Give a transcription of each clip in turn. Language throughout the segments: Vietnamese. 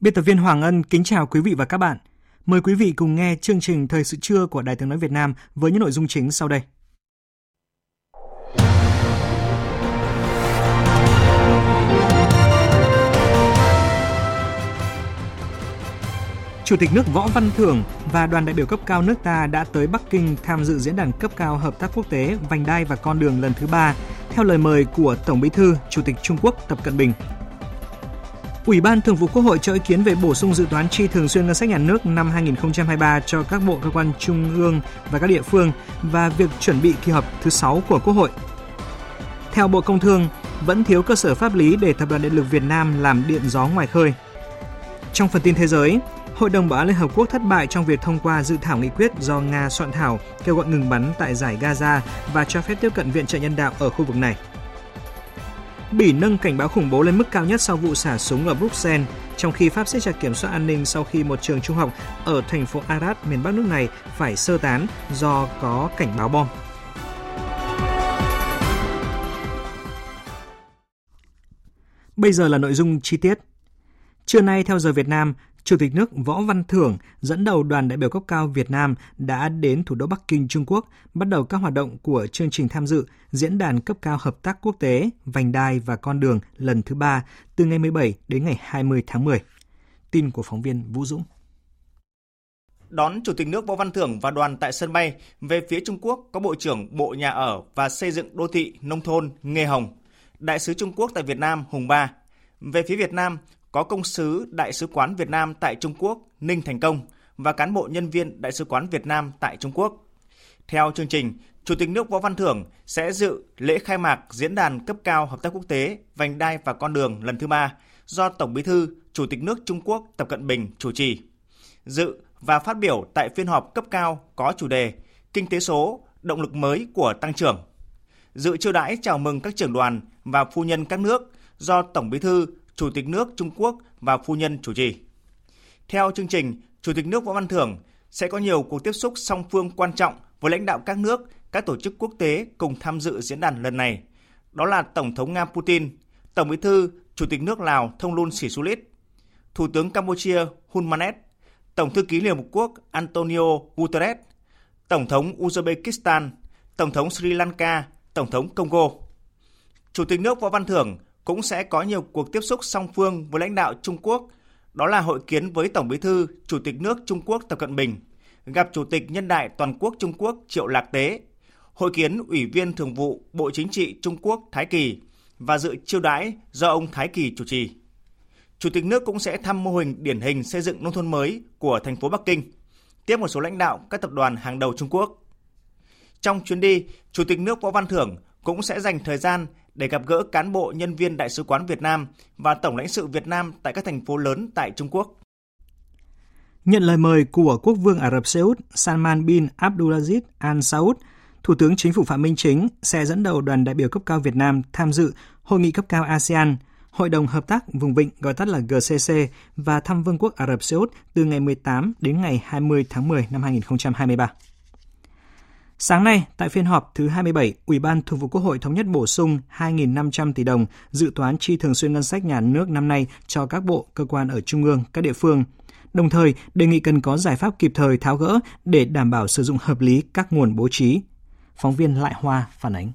Biên tập viên Hoàng Ân kính chào quý vị và các bạn. Mời quý vị cùng nghe chương trình Thời sự trưa của Đài tiếng nói Việt Nam với những nội dung chính sau đây. Chủ tịch nước Võ Văn Thưởng và đoàn đại biểu cấp cao nước ta đã tới Bắc Kinh tham dự diễn đàn cấp cao hợp tác quốc tế vành đai và con đường lần thứ ba, theo lời mời của Tổng Bí thư, Chủ tịch Trung Quốc Tập Cận Bình Ủy ban Thường vụ Quốc hội cho ý kiến về bổ sung dự toán chi thường xuyên ngân sách nhà nước năm 2023 cho các bộ cơ quan trung ương và các địa phương và việc chuẩn bị kỳ họp thứ 6 của Quốc hội. Theo Bộ Công Thương, vẫn thiếu cơ sở pháp lý để Tập đoàn Điện lực Việt Nam làm điện gió ngoài khơi. Trong phần tin thế giới, Hội đồng Bảo an Liên Hợp Quốc thất bại trong việc thông qua dự thảo nghị quyết do Nga soạn thảo kêu gọi ngừng bắn tại giải Gaza và cho phép tiếp cận viện trợ nhân đạo ở khu vực này. Bỉ nâng cảnh báo khủng bố lên mức cao nhất sau vụ xả súng ở Bruxelles, trong khi Pháp siết chặt kiểm soát an ninh sau khi một trường trung học ở thành phố Arad, miền Bắc nước này phải sơ tán do có cảnh báo bom. Bây giờ là nội dung chi tiết. Trưa nay theo giờ Việt Nam, Chủ tịch nước Võ Văn Thưởng dẫn đầu đoàn đại biểu cấp cao Việt Nam đã đến thủ đô Bắc Kinh, Trung Quốc, bắt đầu các hoạt động của chương trình tham dự Diễn đàn cấp cao hợp tác quốc tế Vành đai và con đường lần thứ ba từ ngày 17 đến ngày 20 tháng 10. Tin của phóng viên Vũ Dũng. Đón Chủ tịch nước Võ Văn Thưởng và đoàn tại sân bay, về phía Trung Quốc có Bộ trưởng Bộ Nhà ở và Xây dựng Đô thị Nông thôn Nghê Hồng, Đại sứ Trung Quốc tại Việt Nam Hùng Ba. Về phía Việt Nam, có công sứ Đại sứ quán Việt Nam tại Trung Quốc Ninh Thành Công và cán bộ nhân viên Đại sứ quán Việt Nam tại Trung Quốc. Theo chương trình, Chủ tịch nước Võ Văn Thưởng sẽ dự lễ khai mạc Diễn đàn cấp cao hợp tác quốc tế Vành đai và con đường lần thứ ba do Tổng Bí thư Chủ tịch nước Trung Quốc Tập Cận Bình chủ trì. Dự và phát biểu tại phiên họp cấp cao có chủ đề Kinh tế số, động lực mới của tăng trưởng. Dự chiêu đãi chào mừng các trưởng đoàn và phu nhân các nước do Tổng Bí thư Chủ tịch nước Trung Quốc và phu nhân chủ trì. Theo chương trình, Chủ tịch nước Võ Văn Thưởng sẽ có nhiều cuộc tiếp xúc song phương quan trọng với lãnh đạo các nước, các tổ chức quốc tế cùng tham dự diễn đàn lần này. Đó là Tổng thống Nga Putin, Tổng Bí thư, Chủ tịch nước Lào Thông Luân Sĩ Xu Lít, Thủ tướng Campuchia Hun Manet, Tổng thư ký Liên Hợp Quốc Antonio Guterres, Tổng thống Uzbekistan, Tổng thống Sri Lanka, Tổng thống Congo. Chủ tịch nước Võ Văn Thưởng cũng sẽ có nhiều cuộc tiếp xúc song phương với lãnh đạo Trung Quốc, đó là hội kiến với Tổng Bí thư, Chủ tịch nước Trung Quốc Tập Cận Bình, gặp Chủ tịch Nhân đại Toàn quốc Trung Quốc Triệu Lạc Tế, hội kiến Ủy viên Thường vụ Bộ Chính trị Trung Quốc Thái Kỳ và dự chiêu đãi do ông Thái Kỳ chủ trì. Chủ tịch nước cũng sẽ thăm mô hình điển hình xây dựng nông thôn mới của thành phố Bắc Kinh, tiếp một số lãnh đạo các tập đoàn hàng đầu Trung Quốc. Trong chuyến đi, Chủ tịch nước Võ Văn Thưởng cũng sẽ dành thời gian để gặp gỡ cán bộ nhân viên Đại sứ quán Việt Nam và Tổng lãnh sự Việt Nam tại các thành phố lớn tại Trung Quốc. Nhận lời mời của Quốc vương Ả Rập Xê Út Salman bin Abdulaziz Al Saud, Thủ tướng Chính phủ Phạm Minh Chính sẽ dẫn đầu đoàn đại biểu cấp cao Việt Nam tham dự Hội nghị cấp cao ASEAN, Hội đồng Hợp tác Vùng Vịnh gọi tắt là GCC và thăm Vương quốc Ả Rập Xê Út từ ngày 18 đến ngày 20 tháng 10 năm 2023. Sáng nay, tại phiên họp thứ 27, Ủy ban Thường vụ Quốc hội thống nhất bổ sung 2.500 tỷ đồng dự toán chi thường xuyên ngân sách nhà nước năm nay cho các bộ, cơ quan ở trung ương, các địa phương. Đồng thời, đề nghị cần có giải pháp kịp thời tháo gỡ để đảm bảo sử dụng hợp lý các nguồn bố trí. Phóng viên Lại Hoa phản ánh.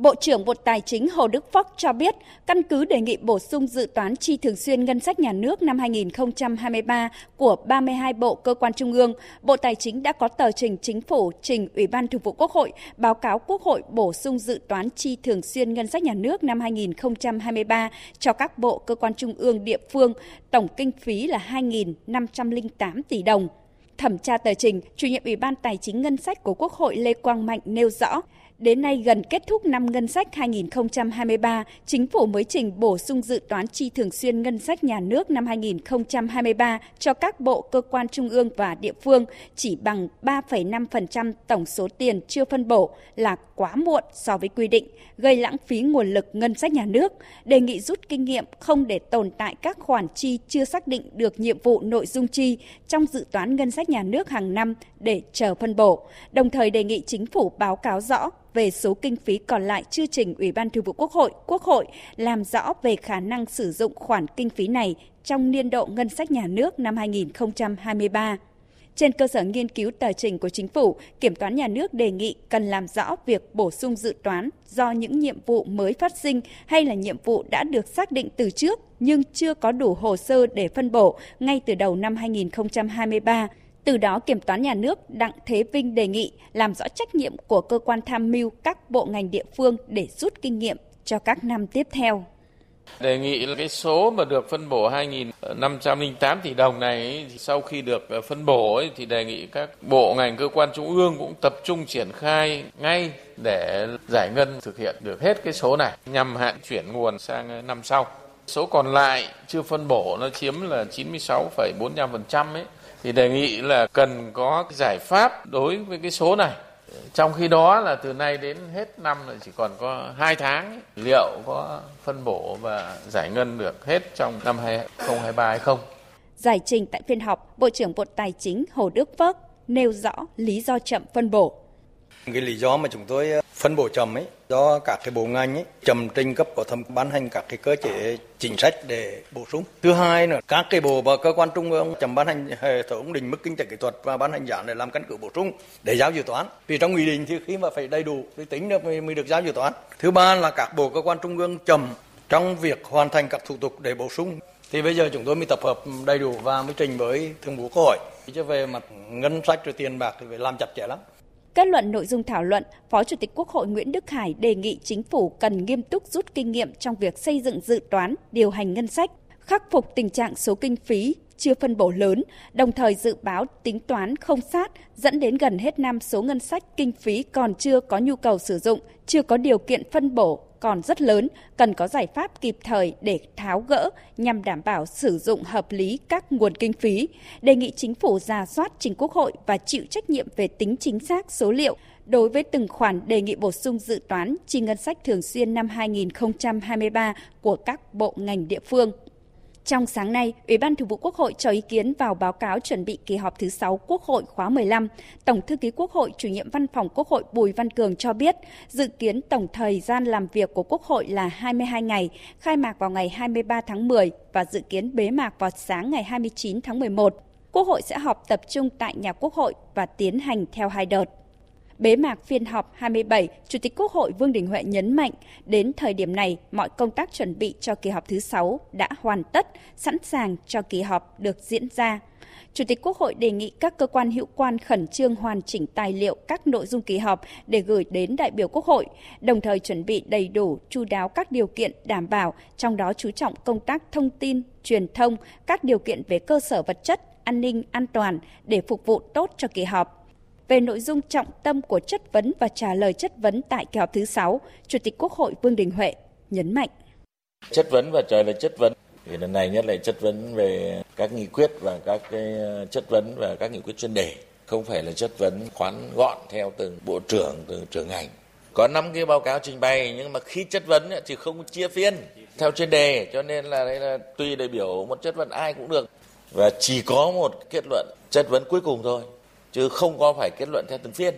Bộ trưởng Bộ Tài chính Hồ Đức Phước cho biết, căn cứ đề nghị bổ sung dự toán chi thường xuyên ngân sách nhà nước năm 2023 của 32 bộ cơ quan trung ương, Bộ Tài chính đã có tờ trình chính phủ trình Ủy ban Thường vụ Quốc hội báo cáo Quốc hội bổ sung dự toán chi thường xuyên ngân sách nhà nước năm 2023 cho các bộ cơ quan trung ương địa phương, tổng kinh phí là 2.508 tỷ đồng. Thẩm tra tờ trình, chủ nhiệm Ủy ban Tài chính Ngân sách của Quốc hội Lê Quang Mạnh nêu rõ, Đến nay gần kết thúc năm ngân sách 2023, chính phủ mới trình bổ sung dự toán chi thường xuyên ngân sách nhà nước năm 2023 cho các bộ cơ quan trung ương và địa phương chỉ bằng 3,5% tổng số tiền chưa phân bổ là quá muộn so với quy định, gây lãng phí nguồn lực ngân sách nhà nước, đề nghị rút kinh nghiệm không để tồn tại các khoản chi chưa xác định được nhiệm vụ nội dung chi trong dự toán ngân sách nhà nước hàng năm để chờ phân bổ, đồng thời đề nghị chính phủ báo cáo rõ về số kinh phí còn lại chưa trình Ủy ban Thường vụ Quốc hội, Quốc hội làm rõ về khả năng sử dụng khoản kinh phí này trong niên độ ngân sách nhà nước năm 2023. Trên cơ sở nghiên cứu tờ trình của chính phủ, Kiểm toán nhà nước đề nghị cần làm rõ việc bổ sung dự toán do những nhiệm vụ mới phát sinh hay là nhiệm vụ đã được xác định từ trước nhưng chưa có đủ hồ sơ để phân bổ ngay từ đầu năm 2023 từ đó, Kiểm toán nhà nước Đặng Thế Vinh đề nghị làm rõ trách nhiệm của cơ quan tham mưu các bộ ngành địa phương để rút kinh nghiệm cho các năm tiếp theo. Đề nghị là cái số mà được phân bổ 2.508 tỷ đồng này sau khi được ờ, phân bổ ấy, thì đề nghị các bộ ngành cơ quan trung ương cũng tập trung triển khai ngay để giải ngân thực hiện được hết cái số này nhằm hạn chuyển nguồn sang ờ, năm sau. Số còn lại chưa phân bổ nó chiếm là 96,45% ấy thì đề nghị là cần có giải pháp đối với cái số này. Trong khi đó là từ nay đến hết năm là chỉ còn có 2 tháng liệu có phân bổ và giải ngân được hết trong năm 2023 hay không? Giải trình tại phiên họp Bộ trưởng Bộ Tài chính Hồ Đức Phước nêu rõ lý do chậm phân bổ. Cái lý do mà chúng tôi phân bổ chậm ấy do các cái bộ ngành ấy chậm trình cấp có thẩm ban hành các cái cơ chế chính sách để bổ sung. Thứ hai nữa, các cái bộ và cơ quan trung ương chậm ban hành hệ thống định mức kinh tế kỹ thuật và ban hành giá để làm căn cứ bổ sung để giao dự toán. Vì trong nghị định thì khi mà phải đầy đủ thì tính được mới, mới được giao dự toán. Thứ ba là các bộ cơ quan trung ương chậm trong việc hoàn thành các thủ tục để bổ sung thì bây giờ chúng tôi mới tập hợp đầy đủ và mới trình với thường vụ quốc hội chứ về mặt ngân sách rồi tiền bạc thì phải làm chặt chẽ lắm Kết luận nội dung thảo luận, Phó Chủ tịch Quốc hội Nguyễn Đức Hải đề nghị chính phủ cần nghiêm túc rút kinh nghiệm trong việc xây dựng dự toán, điều hành ngân sách, khắc phục tình trạng số kinh phí chưa phân bổ lớn, đồng thời dự báo tính toán không sát dẫn đến gần hết năm số ngân sách kinh phí còn chưa có nhu cầu sử dụng, chưa có điều kiện phân bổ còn rất lớn, cần có giải pháp kịp thời để tháo gỡ nhằm đảm bảo sử dụng hợp lý các nguồn kinh phí. Đề nghị chính phủ ra soát trình Quốc hội và chịu trách nhiệm về tính chính xác số liệu đối với từng khoản đề nghị bổ sung dự toán chi ngân sách thường xuyên năm 2023 của các bộ ngành địa phương. Trong sáng nay, Ủy ban Thường vụ Quốc hội cho ý kiến vào báo cáo chuẩn bị kỳ họp thứ 6 Quốc hội khóa 15. Tổng thư ký Quốc hội, chủ nhiệm văn phòng Quốc hội Bùi Văn Cường cho biết, dự kiến tổng thời gian làm việc của Quốc hội là 22 ngày, khai mạc vào ngày 23 tháng 10 và dự kiến bế mạc vào sáng ngày 29 tháng 11. Quốc hội sẽ họp tập trung tại nhà Quốc hội và tiến hành theo hai đợt. Bế mạc phiên họp 27, Chủ tịch Quốc hội Vương Đình Huệ nhấn mạnh, đến thời điểm này, mọi công tác chuẩn bị cho kỳ họp thứ 6 đã hoàn tất, sẵn sàng cho kỳ họp được diễn ra. Chủ tịch Quốc hội đề nghị các cơ quan hữu quan khẩn trương hoàn chỉnh tài liệu các nội dung kỳ họp để gửi đến đại biểu Quốc hội, đồng thời chuẩn bị đầy đủ, chu đáo các điều kiện đảm bảo, trong đó chú trọng công tác thông tin, truyền thông, các điều kiện về cơ sở vật chất, an ninh, an toàn để phục vụ tốt cho kỳ họp về nội dung trọng tâm của chất vấn và trả lời chất vấn tại kỳ họp thứ 6, Chủ tịch Quốc hội Vương Đình Huệ nhấn mạnh. Chất vấn và trả lời chất vấn. Thì lần này nhất là chất vấn về các nghị quyết và các cái ờ, chất vấn và các nghị quyết chuyên đề. Không phải là chất vấn khoán gọn theo từng bộ trưởng từng trưởng ngành. Có năm cái báo cáo trình bày nhưng mà khi chất vấn thì không chia phiên theo chuyên đề cho nên là đây là tùy đại biểu một chất vấn ai cũng được. Và chỉ có một kết luận chất vấn cuối cùng thôi chứ không có phải kết luận theo từng phiên.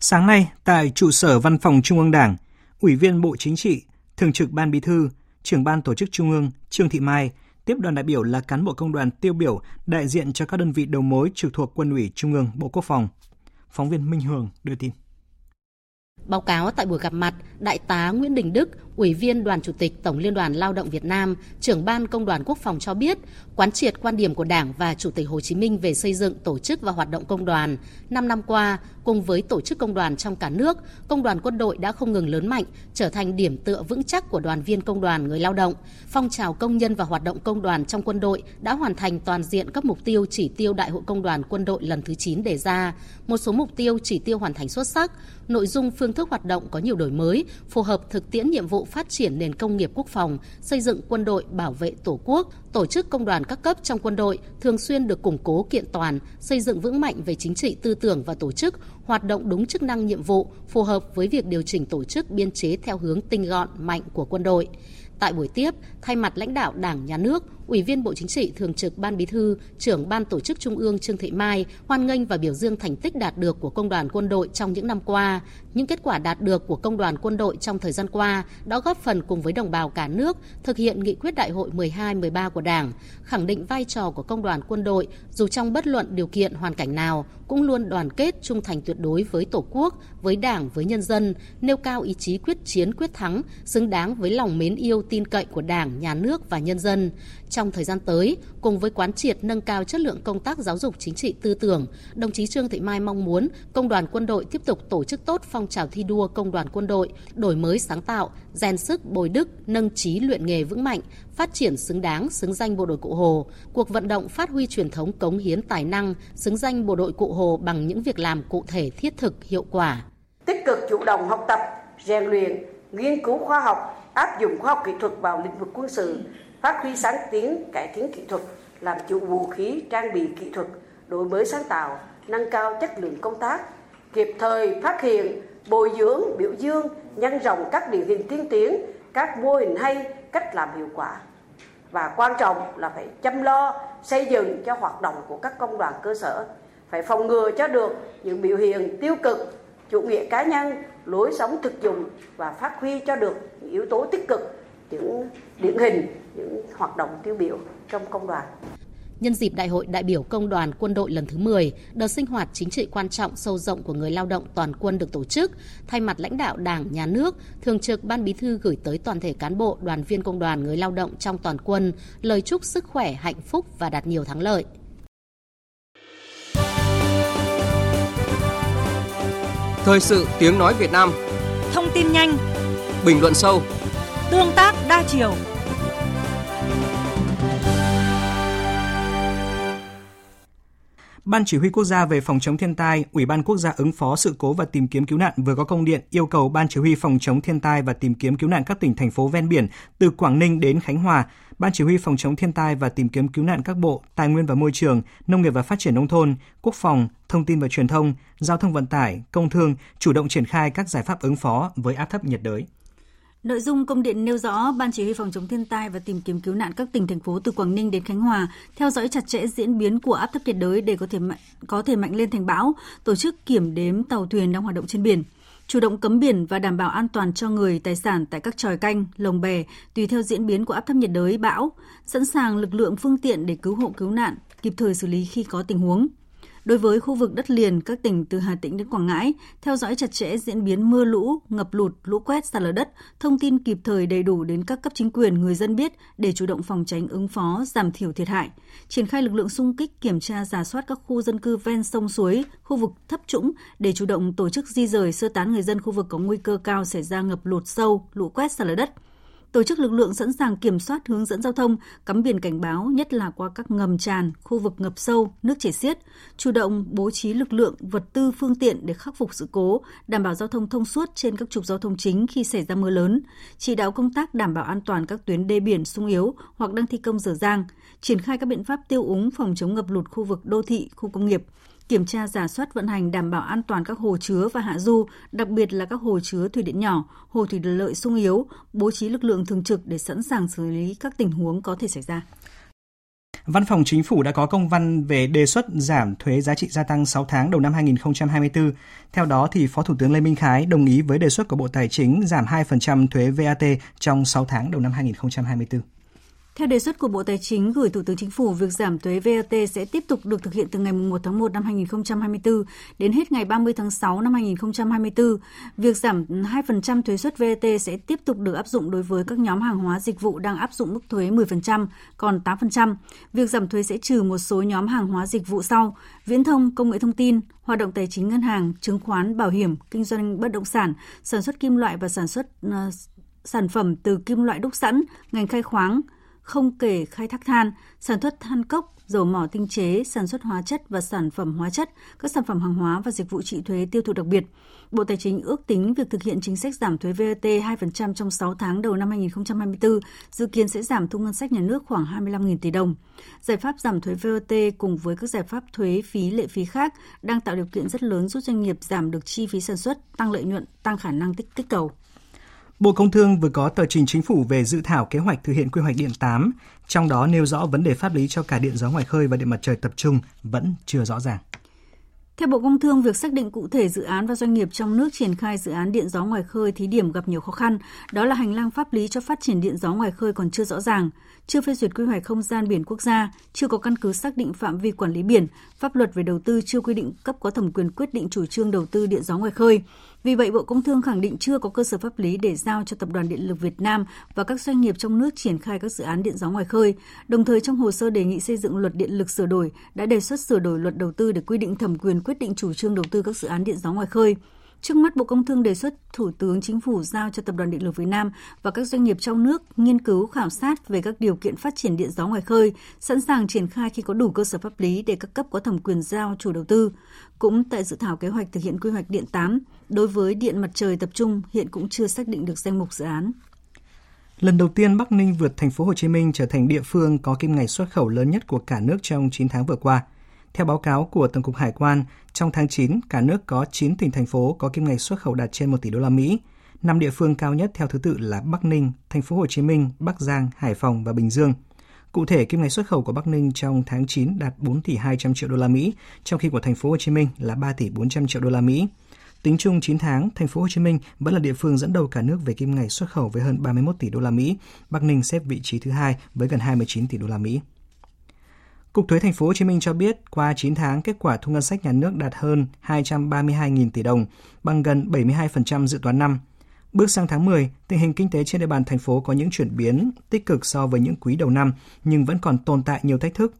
Sáng nay, tại trụ sở Văn phòng Trung ương Đảng, Ủy viên Bộ Chính trị, Thường trực Ban Bí thư, Trưởng ban Tổ chức Trung ương Trương Thị Mai tiếp đoàn đại biểu là cán bộ công đoàn tiêu biểu đại diện cho các đơn vị đầu mối trực thuộc Quân ủy Trung ương Bộ Quốc phòng. Phóng viên Minh Hường đưa tin. Báo cáo tại buổi gặp mặt, Đại tá Nguyễn Đình Đức, Ủy viên Đoàn Chủ tịch Tổng Liên đoàn Lao động Việt Nam, trưởng ban Công đoàn Quốc phòng cho biết, quán triệt quan điểm của Đảng và Chủ tịch Hồ Chí Minh về xây dựng, tổ chức và hoạt động công đoàn. Năm năm qua, cùng với tổ chức công đoàn trong cả nước, công đoàn quân đội đã không ngừng lớn mạnh, trở thành điểm tựa vững chắc của đoàn viên công đoàn người lao động. Phong trào công nhân và hoạt động công đoàn trong quân đội đã hoàn thành toàn diện các mục tiêu chỉ tiêu Đại hội Công đoàn Quân đội lần thứ 9 đề ra. Một số mục tiêu chỉ tiêu hoàn thành xuất sắc, nội dung phương thức hoạt động có nhiều đổi mới, phù hợp thực tiễn nhiệm vụ phát triển nền công nghiệp quốc phòng, xây dựng quân đội bảo vệ Tổ quốc, tổ chức công đoàn các cấp trong quân đội thường xuyên được củng cố kiện toàn, xây dựng vững mạnh về chính trị tư tưởng và tổ chức, hoạt động đúng chức năng nhiệm vụ, phù hợp với việc điều chỉnh tổ chức biên chế theo hướng tinh gọn, mạnh của quân đội. Tại buổi tiếp, thay mặt lãnh đạo Đảng, Nhà nước, Ủy viên Bộ Chính trị Thường trực Ban Bí thư, trưởng Ban Tổ chức Trung ương Trương Thị Mai hoan nghênh và biểu dương thành tích đạt được của Công đoàn Quân đội trong những năm qua. Những kết quả đạt được của Công đoàn Quân đội trong thời gian qua đã góp phần cùng với đồng bào cả nước thực hiện nghị quyết đại hội 12-13 của Đảng, khẳng định vai trò của Công đoàn Quân đội dù trong bất luận điều kiện hoàn cảnh nào cũng luôn đoàn kết trung thành tuyệt đối với Tổ quốc, với Đảng, với nhân dân, nêu cao ý chí quyết chiến quyết thắng, xứng đáng với lòng mến yêu tin cậy của Đảng, Nhà nước và nhân dân. Trong thời gian tới, cùng với quán triệt nâng cao chất lượng công tác giáo dục chính trị tư tưởng, đồng chí Trương Thị Mai mong muốn Công đoàn Quân đội tiếp tục tổ chức tốt phong trào thi đua Công đoàn Quân đội, đổi mới sáng tạo, rèn sức bồi đức, nâng trí luyện nghề vững mạnh, phát triển xứng đáng, xứng danh bộ đội Cụ Hồ, cuộc vận động phát huy truyền thống cống hiến tài năng, xứng danh bộ đội Cụ Hồ bằng những việc làm cụ thể thiết thực, hiệu quả. Tích cực chủ động học tập, rèn luyện, nghiên cứu khoa học, áp dụng khoa học kỹ thuật vào lĩnh vực quân sự, phát huy sáng tiến, cải tiến kỹ thuật, làm chủ vũ khí, trang bị kỹ thuật, đổi mới sáng tạo, nâng cao chất lượng công tác, kịp thời phát hiện, bồi dưỡng, biểu dương, nhân rộng các điển hình tiên tiến, các mô hình hay, cách làm hiệu quả. Và quan trọng là phải chăm lo, xây dựng cho hoạt động của các công đoàn cơ sở, phải phòng ngừa cho được những biểu hiện tiêu cực, chủ nghĩa cá nhân, lối sống thực dụng và phát huy cho được những yếu tố tích cực, những điển hình, những hoạt động tiêu biểu trong công đoàn. Nhân dịp Đại hội đại biểu Công đoàn Quân đội lần thứ 10, đợt sinh hoạt chính trị quan trọng sâu rộng của người lao động toàn quân được tổ chức, thay mặt lãnh đạo Đảng, Nhà nước, Thường trực Ban Bí thư gửi tới toàn thể cán bộ, đoàn viên công đoàn người lao động trong toàn quân lời chúc sức khỏe, hạnh phúc và đạt nhiều thắng lợi. Thời sự tiếng nói Việt Nam Thông tin nhanh Bình luận sâu Tương tác đa chiều Ban Chỉ huy Quốc gia về phòng chống thiên tai, Ủy ban Quốc gia ứng phó sự cố và tìm kiếm cứu nạn vừa có công điện yêu cầu Ban Chỉ huy phòng chống thiên tai và tìm kiếm cứu nạn các tỉnh thành phố ven biển từ Quảng Ninh đến Khánh Hòa, Ban Chỉ huy phòng chống thiên tai và tìm kiếm cứu nạn các bộ Tài nguyên và Môi trường, Nông nghiệp và Phát triển nông thôn, Quốc phòng, Thông tin và Truyền thông, Giao thông vận tải, Công thương chủ động triển khai các giải pháp ứng phó với áp thấp nhiệt đới. Nội dung công điện nêu rõ Ban Chỉ huy phòng chống thiên tai và tìm kiếm cứu nạn các tỉnh thành phố từ Quảng Ninh đến Khánh Hòa theo dõi chặt chẽ diễn biến của áp thấp nhiệt đới để có thể mạnh, có thể mạnh lên thành bão, tổ chức kiểm đếm tàu thuyền đang hoạt động trên biển, chủ động cấm biển và đảm bảo an toàn cho người, tài sản tại các tròi canh, lồng bè tùy theo diễn biến của áp thấp nhiệt đới, bão, sẵn sàng lực lượng phương tiện để cứu hộ cứu nạn, kịp thời xử lý khi có tình huống. Đối với khu vực đất liền các tỉnh từ Hà Tĩnh đến Quảng Ngãi, theo dõi chặt chẽ diễn biến mưa lũ, ngập lụt, lũ quét, sạt lở đất, thông tin kịp thời đầy đủ đến các cấp chính quyền người dân biết để chủ động phòng tránh ứng phó, giảm thiểu thiệt hại. Triển khai lực lượng xung kích kiểm tra giả soát các khu dân cư ven sông suối, khu vực thấp trũng để chủ động tổ chức di rời sơ tán người dân khu vực có nguy cơ cao xảy ra ngập lụt sâu, lũ quét, sạt lở đất tổ chức lực lượng sẵn sàng kiểm soát hướng dẫn giao thông, cắm biển cảnh báo, nhất là qua các ngầm tràn, khu vực ngập sâu, nước chảy xiết, chủ động bố trí lực lượng, vật tư, phương tiện để khắc phục sự cố, đảm bảo giao thông thông suốt trên các trục giao thông chính khi xảy ra mưa lớn, chỉ đạo công tác đảm bảo an toàn các tuyến đê biển sung yếu hoặc đang thi công dở dang, triển khai các biện pháp tiêu úng phòng chống ngập lụt khu vực đô thị, khu công nghiệp, kiểm tra giả soát vận hành đảm bảo an toàn các hồ chứa và hạ du, đặc biệt là các hồ chứa thủy điện nhỏ, hồ thủy lợi sung yếu, bố trí lực lượng thường trực để sẵn sàng xử lý các tình huống có thể xảy ra. Văn phòng Chính phủ đã có công văn về đề xuất giảm thuế giá trị gia tăng 6 tháng đầu năm 2024. Theo đó, thì Phó Thủ tướng Lê Minh Khái đồng ý với đề xuất của Bộ Tài chính giảm 2% thuế VAT trong 6 tháng đầu năm 2024. Theo đề xuất của Bộ Tài chính gửi Thủ tướng Chính phủ, việc giảm thuế VAT sẽ tiếp tục được thực hiện từ ngày 1 tháng 1 năm 2024 đến hết ngày 30 tháng 6 năm 2024. Việc giảm 2% thuế suất VAT sẽ tiếp tục được áp dụng đối với các nhóm hàng hóa dịch vụ đang áp dụng mức thuế 10%, còn 8%. Việc giảm thuế sẽ trừ một số nhóm hàng hóa dịch vụ sau: viễn thông, công nghệ thông tin, hoạt động tài chính ngân hàng, chứng khoán, bảo hiểm, kinh doanh bất động sản, sản xuất kim loại và sản xuất uh, sản phẩm từ kim loại đúc sẵn, ngành khai khoáng, không kể khai thác than, sản xuất than cốc, dầu mỏ tinh chế, sản xuất hóa chất và sản phẩm hóa chất, các sản phẩm hàng hóa và dịch vụ trị thuế tiêu thụ đặc biệt. Bộ Tài chính ước tính việc thực hiện chính sách giảm thuế VAT 2% trong 6 tháng đầu năm 2024 dự kiến sẽ giảm thu ngân sách nhà nước khoảng 25.000 tỷ đồng. Giải pháp giảm thuế VAT cùng với các giải pháp thuế phí lệ phí khác đang tạo điều kiện rất lớn giúp doanh nghiệp giảm được chi phí sản xuất, tăng lợi nhuận, tăng khả năng tích kích cầu. Bộ Công Thương vừa có tờ trình chính phủ về dự thảo kế hoạch thực hiện quy hoạch điện 8, trong đó nêu rõ vấn đề pháp lý cho cả điện gió ngoài khơi và điện mặt trời tập trung vẫn chưa rõ ràng. Theo Bộ Công Thương, việc xác định cụ thể dự án và doanh nghiệp trong nước triển khai dự án điện gió ngoài khơi thí điểm gặp nhiều khó khăn. Đó là hành lang pháp lý cho phát triển điện gió ngoài khơi còn chưa rõ ràng, chưa phê duyệt quy hoạch không gian biển quốc gia, chưa có căn cứ xác định phạm vi quản lý biển, pháp luật về đầu tư chưa quy định cấp có thẩm quyền quyết định chủ trương đầu tư điện gió ngoài khơi. Vì vậy, Bộ Công Thương khẳng định chưa có cơ sở pháp lý để giao cho Tập đoàn Điện lực Việt Nam và các doanh nghiệp trong nước triển khai các dự án điện gió ngoài khơi. Đồng thời, trong hồ sơ đề nghị xây dựng luật điện lực sửa đổi, đã đề xuất sửa đổi luật đầu tư để quy định thẩm quyền quyết định chủ trương đầu tư các dự án điện gió ngoài khơi. Trước mắt, Bộ Công Thương đề xuất Thủ tướng Chính phủ giao cho Tập đoàn Điện lực Việt Nam và các doanh nghiệp trong nước nghiên cứu khảo sát về các điều kiện phát triển điện gió ngoài khơi, sẵn sàng triển khai khi có đủ cơ sở pháp lý để các cấp có thẩm quyền giao chủ đầu tư. Cũng tại dự thảo kế hoạch thực hiện quy hoạch điện 8, đối với điện mặt trời tập trung hiện cũng chưa xác định được danh mục dự án. Lần đầu tiên Bắc Ninh vượt thành phố Hồ Chí Minh trở thành địa phương có kim ngạch xuất khẩu lớn nhất của cả nước trong 9 tháng vừa qua. Theo báo cáo của Tổng cục Hải quan, trong tháng 9, cả nước có 9 tỉnh thành phố có kim ngạch xuất khẩu đạt trên 1 tỷ đô la Mỹ. Năm địa phương cao nhất theo thứ tự là Bắc Ninh, Thành phố Hồ Chí Minh, Bắc Giang, Hải Phòng và Bình Dương. Cụ thể, kim ngạch xuất khẩu của Bắc Ninh trong tháng 9 đạt 4 tỷ 200 triệu đô la Mỹ, trong khi của Thành phố Hồ Chí Minh là 3 tỷ 400 triệu đô la Mỹ. Tính chung 9 tháng, Thành phố Hồ Chí Minh vẫn là địa phương dẫn đầu cả nước về kim ngạch xuất khẩu với hơn 31 tỷ đô la Mỹ. Bắc Ninh xếp vị trí thứ hai với gần 29 tỷ đô la Mỹ. Cục thuế thành phố Hồ Chí Minh cho biết qua 9 tháng kết quả thu ngân sách nhà nước đạt hơn 232.000 tỷ đồng, bằng gần 72% dự toán năm. Bước sang tháng 10, tình hình kinh tế trên địa bàn thành phố có những chuyển biến tích cực so với những quý đầu năm nhưng vẫn còn tồn tại nhiều thách thức.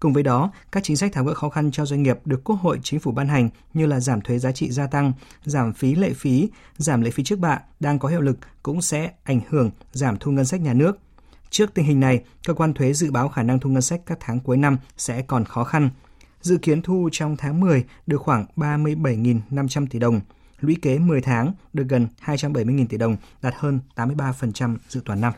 Cùng với đó, các chính sách tháo gỡ khó khăn cho doanh nghiệp được Quốc hội chính phủ ban hành như là giảm thuế giá trị gia tăng, giảm phí lệ phí, giảm lệ phí trước bạ đang có hiệu lực cũng sẽ ảnh hưởng giảm thu ngân sách nhà nước – Trước tình hình này, cơ quan thuế dự báo khả năng thu ngân sách các tháng cuối năm sẽ còn khó khăn. Dự kiến thu trong tháng 10 được khoảng 37.500 tỷ đồng, lũy kế 10 tháng được gần 270.000 tỷ đồng, đạt hơn 83% dự toán năm.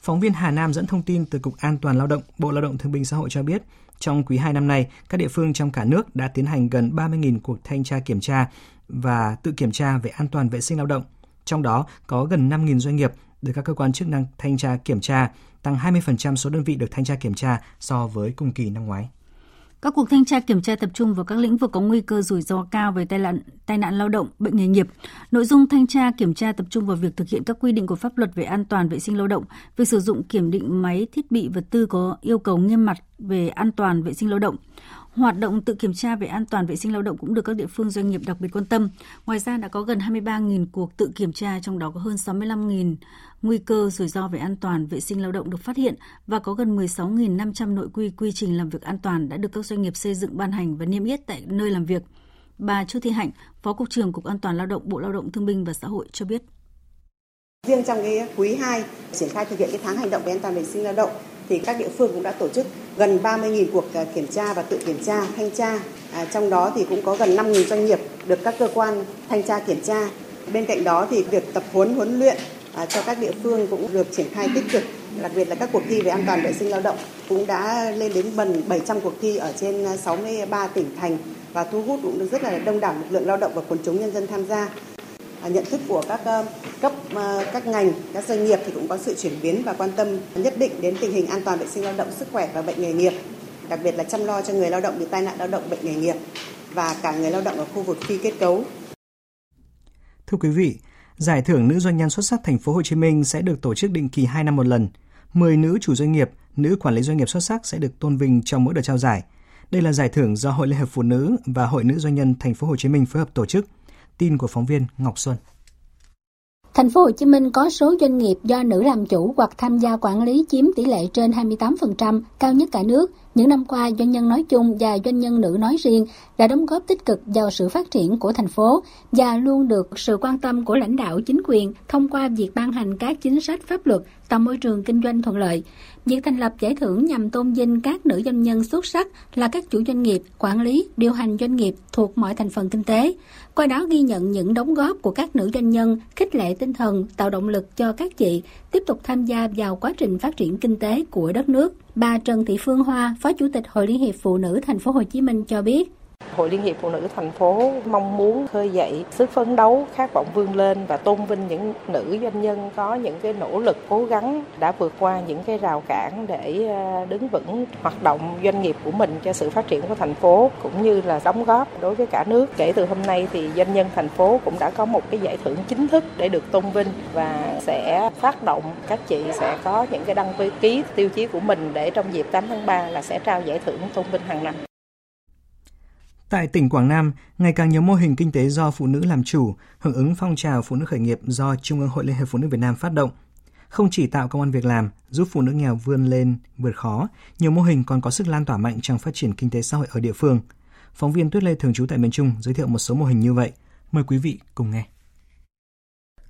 Phóng viên Hà Nam dẫn thông tin từ Cục An toàn Lao động, Bộ Lao động Thương binh Xã hội cho biết, trong quý 2 năm nay, các địa phương trong cả nước đã tiến hành gần 30.000 cuộc thanh tra kiểm tra và tự kiểm tra về an toàn vệ sinh lao động. Trong đó có gần 5.000 doanh nghiệp được các cơ quan chức năng thanh tra kiểm tra, tăng 20% số đơn vị được thanh tra kiểm tra so với cùng kỳ năm ngoái. Các cuộc thanh tra kiểm tra tập trung vào các lĩnh vực có nguy cơ rủi ro cao về tai nạn, tai nạn lao động, bệnh nghề nghiệp. Nội dung thanh tra kiểm tra tập trung vào việc thực hiện các quy định của pháp luật về an toàn vệ sinh lao động, việc sử dụng kiểm định máy, thiết bị, vật tư có yêu cầu nghiêm mặt về an toàn vệ sinh lao động. Hoạt động tự kiểm tra về an toàn vệ sinh lao động cũng được các địa phương doanh nghiệp đặc biệt quan tâm. Ngoài ra đã có gần 23.000 cuộc tự kiểm tra, trong đó có hơn 65.000 nguy cơ rủi ro về an toàn vệ sinh lao động được phát hiện và có gần 16.500 nội quy quy trình làm việc an toàn đã được các doanh nghiệp xây dựng ban hành và niêm yết tại nơi làm việc. Bà Chu Thị Hạnh, Phó Cục trưởng Cục An toàn Lao động Bộ Lao động Thương binh và Xã hội cho biết. Riêng trong cái quý 2 triển khai thực hiện cái tháng hành động về an toàn vệ sinh lao động thì các địa phương cũng đã tổ chức gần 30.000 cuộc à, kiểm tra và tự kiểm tra, thanh tra. À, trong đó thì cũng có gần 5.000 doanh nghiệp được các cơ quan thanh tra kiểm tra. Bên cạnh đó thì việc tập huấn huấn luyện à, cho các địa phương cũng được triển khai tích cực đặc biệt là các cuộc thi về an toàn vệ sinh lao động cũng đã lên đến gần 700 cuộc thi ở trên à, 63 tỉnh thành và thu hút cũng được rất là đông đảo lực lượng lao động và quần chúng nhân dân tham gia. À, nhận thức của các ờ, cấp ờ, các ngành các doanh nghiệp thì cũng có sự chuyển biến và quan tâm nhất định đến tình hình an toàn vệ sinh lao động sức khỏe và bệnh nghề nghiệp đặc biệt là chăm lo cho người lao động bị tai nạn lao động bệnh nghề nghiệp và cả người lao động ở khu vực phi kết cấu. Thưa quý vị, giải thưởng nữ doanh nhân xuất sắc thành phố Hồ Chí Minh sẽ được tổ chức định kỳ 2 năm một lần. 10 nữ chủ doanh nghiệp, nữ quản lý doanh nghiệp xuất sắc sẽ được tôn vinh trong mỗi đợt trao giải. Đây là giải thưởng do Hội Liên hiệp Phụ nữ và Hội Nữ Doanh nhân Thành phố Hồ Chí Minh phối hợp tổ chức. Tin của phóng viên Ngọc Xuân. Thành phố Hồ Chí Minh có số doanh nghiệp do nữ làm chủ hoặc tham gia quản lý chiếm tỷ lệ trên 28%, cao nhất cả nước. Những năm qua, doanh nhân nói chung và doanh nhân nữ nói riêng đã đóng góp tích cực vào sự phát triển của thành phố và luôn được sự quan tâm của lãnh đạo chính quyền thông qua việc ban hành các chính sách pháp luật tạo môi trường kinh doanh thuận lợi. Việc thành lập giải thưởng nhằm tôn vinh các nữ doanh nhân xuất sắc là các chủ doanh nghiệp, quản lý, điều hành doanh nghiệp thuộc mọi thành phần kinh tế. Qua đó ghi nhận những đóng góp của các nữ doanh nhân, khích lệ tinh thần, tạo động lực cho các chị tiếp tục tham gia vào quá trình phát triển kinh tế của đất nước. Bà Trần Thị Phương Hoa, Phó Chủ tịch Hội Liên hiệp Phụ nữ Thành phố Hồ Chí Minh cho biết. Hội Liên hiệp Phụ nữ thành phố mong muốn khơi dậy sức phấn đấu, khát vọng vươn lên và tôn vinh những nữ doanh nhân có những cái nỗ lực cố gắng đã vượt qua những cái rào cản để ờ, đứng vững hoạt động doanh nghiệp của mình cho sự phát triển của thành phố cũng như là đóng góp đối với cả nước. Kể từ hôm nay thì doanh nhân thành phố cũng đã có một cái giải thưởng chính thức để được tôn vinh và sẽ phát động các chị sẽ có những cái đăng ký tiêu chí của mình để trong dịp 8 tháng 3 là sẽ trao giải thưởng tôn vinh hàng năm. Tại tỉnh Quảng Nam, ngày càng nhiều mô hình kinh tế do phụ nữ làm chủ, hưởng ứng phong trào phụ nữ khởi nghiệp do Trung ương Hội Liên hiệp Phụ nữ Việt Nam phát động. Không chỉ tạo công an việc làm, giúp phụ nữ nghèo vươn lên vượt khó, nhiều mô hình còn có sức lan tỏa mạnh trong phát triển kinh tế xã hội ở địa phương. Phóng viên Tuyết Lê thường trú tại miền Trung giới thiệu một số mô hình như vậy. Mời quý vị cùng nghe.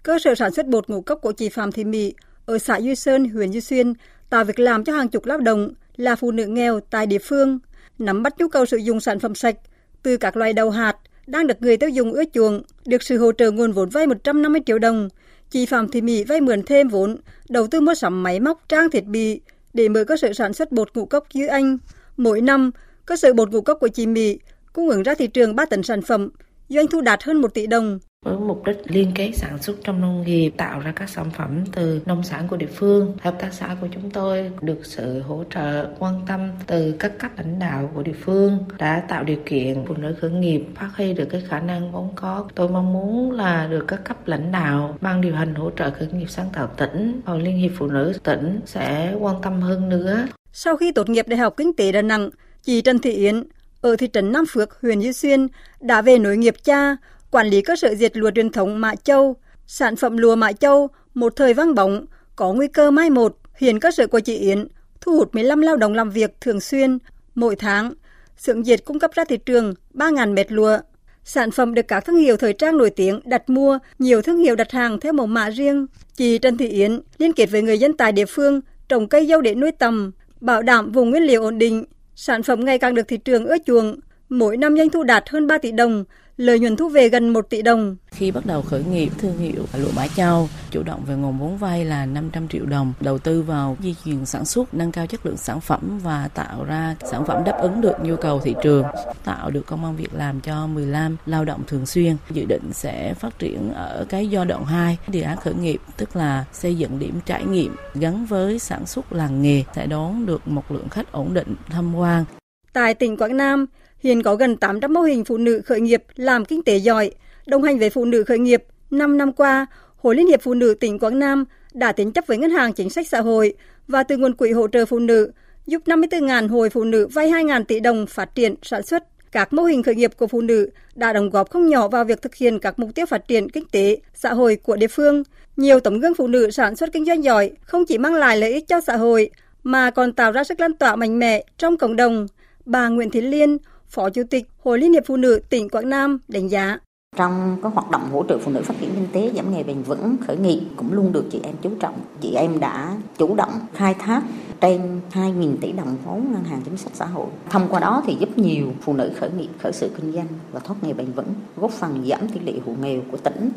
Cơ sở sản xuất bột ngũ cốc của chị Phạm Thị Mỹ ở xã Duy Sơn, huyện Duy Xuyên tạo việc làm cho hàng chục lao động là phụ nữ nghèo tại địa phương, nắm bắt nhu cầu sử dụng sản phẩm sạch từ các loại đầu hạt đang được người tiêu dùng ưa chuộng, được sự hỗ trợ nguồn vốn vay 150 triệu đồng. Chị Phạm Thị Mỹ vay mượn thêm vốn, đầu tư mua sắm máy móc, trang thiết bị để mở cơ sở sản xuất bột ngũ cốc như anh. Mỗi năm, cơ sở bột ngũ cốc của chị Mỹ cung ứng ra thị trường 3 tấn sản phẩm, doanh thu đạt hơn 1 tỷ đồng với mục đích liên kết sản xuất trong nông nghiệp tạo ra các sản phẩm từ nông sản của địa phương. Hợp tác xã của chúng tôi được sự hỗ trợ quan tâm từ các cấp lãnh đạo của địa phương đã tạo điều kiện phụ nữ khởi nghiệp phát huy được cái khả năng vốn có. Tôi mong muốn là được các cấp lãnh đạo ban điều hành hỗ trợ khởi nghiệp sáng tạo tỉnh và liên hiệp phụ nữ tỉnh sẽ quan tâm hơn nữa. Sau khi tốt nghiệp đại học kinh tế đà nẵng chị trần thị yến ở thị trấn Nam Phước, huyện Duy Xuyên đã về nối nghiệp cha quản lý cơ sở diệt lúa truyền thống Mã Châu, sản phẩm lúa Mã Châu một thời vang bóng, có nguy cơ mai một. Hiện cơ sở của chị Yến thu hút 15 lao động làm việc thường xuyên mỗi tháng. Xưởng diệt cung cấp ra thị trường 3.000 mét lúa. Sản phẩm được các thương hiệu thời trang nổi tiếng đặt mua, nhiều thương hiệu đặt hàng theo mẫu mã riêng. Chị Trần Thị Yến liên kết với người dân tại địa phương trồng cây dâu để nuôi tầm, bảo đảm vùng nguyên liệu ổn định. Sản phẩm ngày càng được thị trường ưa chuộng. Mỗi năm doanh thu đạt hơn 3 tỷ đồng, lợi nhuận thu về gần 1 tỷ đồng. Khi bắt đầu khởi nghiệp thương hiệu lụa Bãi Châu, chủ động về nguồn vốn vay là 500 triệu đồng, đầu tư vào di chuyển sản xuất, nâng cao chất lượng sản phẩm và tạo ra sản phẩm đáp ứng được nhu cầu thị trường, tạo được công an việc làm cho 15 lao động thường xuyên. Dự định sẽ phát triển ở cái giai đoạn 2, đề án khởi nghiệp, tức là xây dựng điểm trải nghiệm gắn với sản xuất làng nghề sẽ đón được một lượng khách ổn định tham quan. Tại tỉnh Quảng Nam, Hiện có gần 800 mô hình phụ nữ khởi nghiệp làm kinh tế giỏi. Đồng hành với phụ nữ khởi nghiệp, 5 năm qua, Hội Liên hiệp Phụ nữ tỉnh Quảng Nam đã tiến chấp với Ngân hàng Chính sách Xã hội và từ nguồn quỹ hỗ trợ phụ nữ giúp 54.000 hội phụ nữ vay 2.000 tỷ đồng phát triển sản xuất. Các mô hình khởi nghiệp của phụ nữ đã đóng góp không nhỏ vào việc thực hiện các mục tiêu phát triển kinh tế, xã hội của địa phương. Nhiều tấm gương phụ nữ sản xuất kinh doanh giỏi không chỉ mang lại lợi ích cho xã hội, mà còn tạo ra sức lan tỏa mạnh mẽ trong cộng đồng. Bà Nguyễn Thị Liên, Phó Chủ tịch Hội Liên hiệp Phụ nữ tỉnh Quảng Nam đánh giá. Trong các hoạt động hỗ trợ phụ nữ phát triển kinh tế, giảm nghèo bền vững, khởi nghiệp cũng luôn được chị em chú trọng. Chị em đã chủ động khai thác trên 2.000 tỷ đồng vốn ngân hàng chính sách xã hội. Thông qua đó thì giúp nhiều phụ nữ khởi nghiệp, khởi sự kinh doanh và thoát nghèo bền vững, góp phần giảm tỷ lệ hộ nghèo của tỉnh.